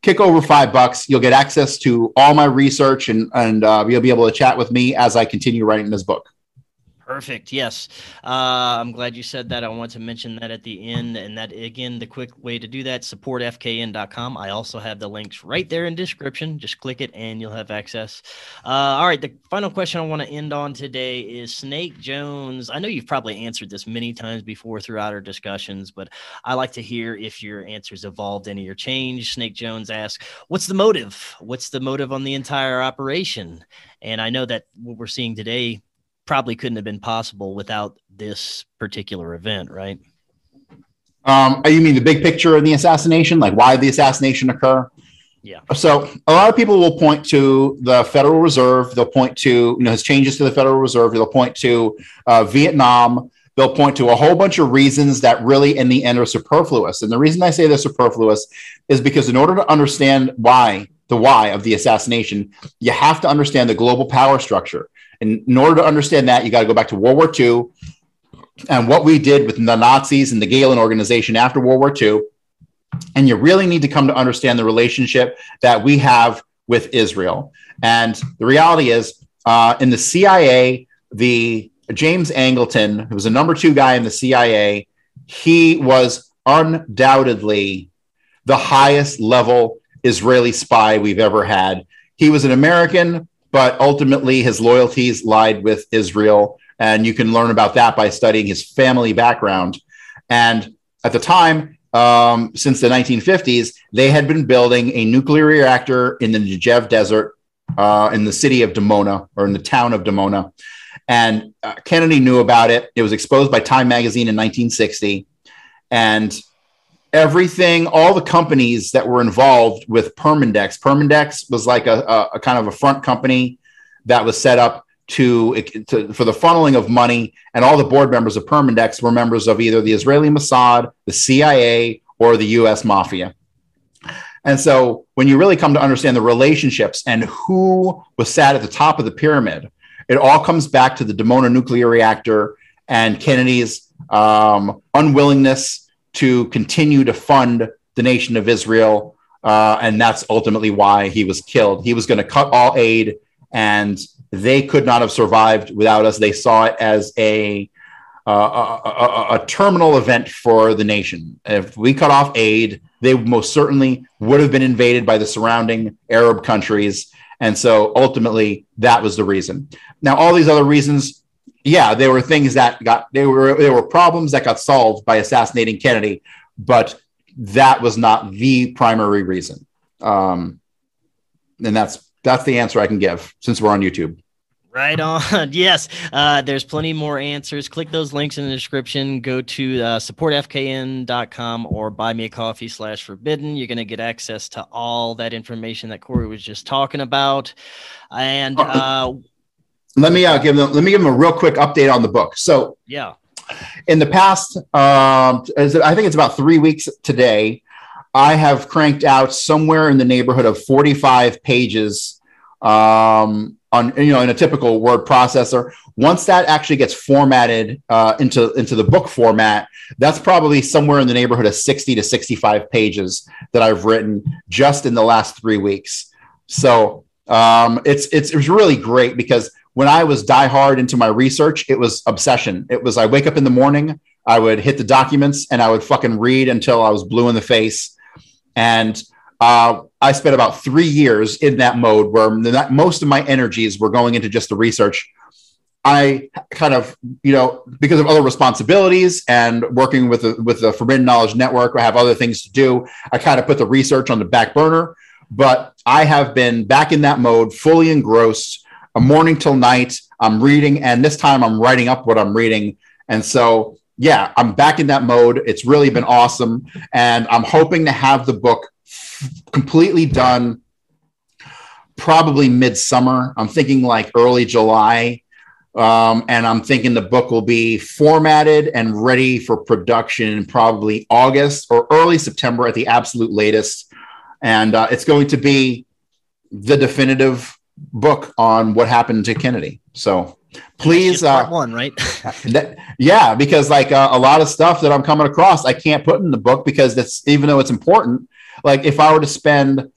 [SPEAKER 2] kick over five bucks. You'll get access to all my research and, and uh, you'll be able to chat with me as I continue writing this book.
[SPEAKER 1] Perfect. Yes. Uh, I'm glad you said that. I want to mention that at the end. And that, again, the quick way to do that, support supportfkn.com. I also have the links right there in description. Just click it and you'll have access. Uh, all right. The final question I want to end on today is Snake Jones. I know you've probably answered this many times before throughout our discussions, but I like to hear if your answers evolved any or changed. Snake Jones asks, What's the motive? What's the motive on the entire operation? And I know that what we're seeing today probably couldn't have been possible without this particular event, right?
[SPEAKER 2] Um, you mean the big picture of the assassination, like why the assassination occur?
[SPEAKER 1] Yeah.
[SPEAKER 2] So a lot of people will point to the Federal Reserve. They'll point to you know his changes to the Federal Reserve. They'll point to uh, Vietnam. They'll point to a whole bunch of reasons that really, in the end, are superfluous. And the reason I say they're superfluous is because in order to understand why the why of the assassination, you have to understand the global power structure. And in order to understand that, you got to go back to World War II and what we did with the Nazis and the Gehlen organization after World War II. And you really need to come to understand the relationship that we have with Israel. And the reality is, uh, in the CIA, the James Angleton, who was a number two guy in the CIA, he was undoubtedly the highest level Israeli spy we've ever had. He was an American but ultimately his loyalties lied with Israel. And you can learn about that by studying his family background. And at the time, um, since the 1950s, they had been building a nuclear reactor in the Negev Desert uh, in the city of Dimona or in the town of Dimona. And uh, Kennedy knew about it. It was exposed by Time magazine in 1960. And everything, all the companies that were involved with Permindex. Permindex was like a, a, a kind of a front company that was set up to, to, for the funneling of money, and all the board members of Permindex were members of either the Israeli Mossad, the CIA, or the U.S. Mafia. And so, when you really come to understand the relationships and who was sat at the top of the pyramid, it all comes back to the Dimona nuclear reactor and Kennedy's um, unwillingness to continue to fund the nation of Israel. Uh, and that's ultimately why he was killed. He was going to cut all aid, and they could not have survived without us. They saw it as a, uh, a, a, a terminal event for the nation. If we cut off aid, they most certainly would have been invaded by the surrounding Arab countries. And so ultimately, that was the reason. Now, all these other reasons yeah, there were things that got there were there were problems that got solved by assassinating Kennedy, but that was not the primary reason. Um, and that's that's the answer I can give since we're on YouTube.
[SPEAKER 1] Right on. Yes, uh, there's plenty more answers. Click those links in the description. Go to uh, supportfkn.com or buy me a coffee slash forbidden. You're going to get access to all that information that Corey was just talking about. And uh,
[SPEAKER 2] let me uh, give them let me give them a real quick update on the book. So
[SPEAKER 1] yeah,
[SPEAKER 2] in the past, um, I think it's about three weeks today. I have cranked out somewhere in the neighborhood of 45 pages um, on you know in a typical word processor once that actually gets formatted uh, into into the book format that's probably somewhere in the neighborhood of 60 to 65 pages that i've written just in the last three weeks so um, it's it's it was really great because when i was die hard into my research it was obsession it was i wake up in the morning i would hit the documents and i would fucking read until i was blue in the face and uh, I spent about three years in that mode where most of my energies were going into just the research. I kind of, you know, because of other responsibilities and working with the, with the Forbidden Knowledge Network, I have other things to do. I kind of put the research on the back burner, but I have been back in that mode, fully engrossed, a morning till night. I'm reading, and this time I'm writing up what I'm reading. And so, yeah, I'm back in that mode. It's really been awesome, and I'm hoping to have the book completely done probably midsummer. I'm thinking like early July. Um, and I'm thinking the book will be formatted and ready for production in probably August or early September at the absolute latest. And uh, it's going to be the definitive book on what happened to Kennedy. So please,
[SPEAKER 1] uh, one, right?
[SPEAKER 2] that, yeah, because like uh, a lot of stuff that I'm coming across, I can't put in the book because that's even though it's important, like if I were to spend,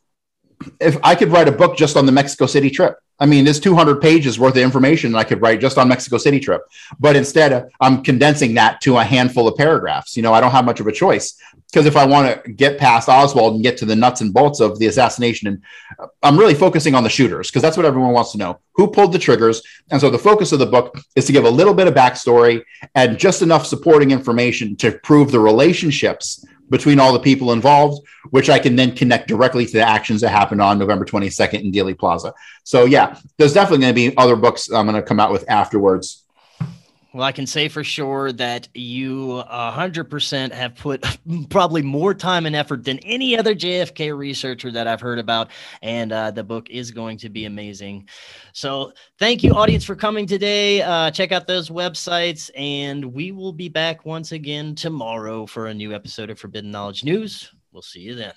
[SPEAKER 2] if I could write a book just on the Mexico City trip, I mean, there's 200 pages worth of information that I could write just on Mexico City trip. But instead, I'm condensing that to a handful of paragraphs. You know, I don't have much of a choice because if I want to get past Oswald and get to the nuts and bolts of the assassination, and uh, I'm really focusing on the shooters because that's what everyone wants to know: who pulled the triggers. And so the focus of the book is to give a little bit of backstory and just enough supporting information to prove the relationships between all the people involved, which I can then connect directly to the actions that happened on November 22nd in Dealey Plaza. So, yeah, there's definitely going to be other books um, I'm going to come out with afterwards.
[SPEAKER 1] Well, I can say for sure that you 100% have put probably more time and effort than any other JFK researcher that I've heard about. And uh, the book is going to be amazing. So, thank you, audience, for coming today. Uh, check out those websites. And we will be back once again tomorrow for a new episode of Forbidden Knowledge News. We'll see you then.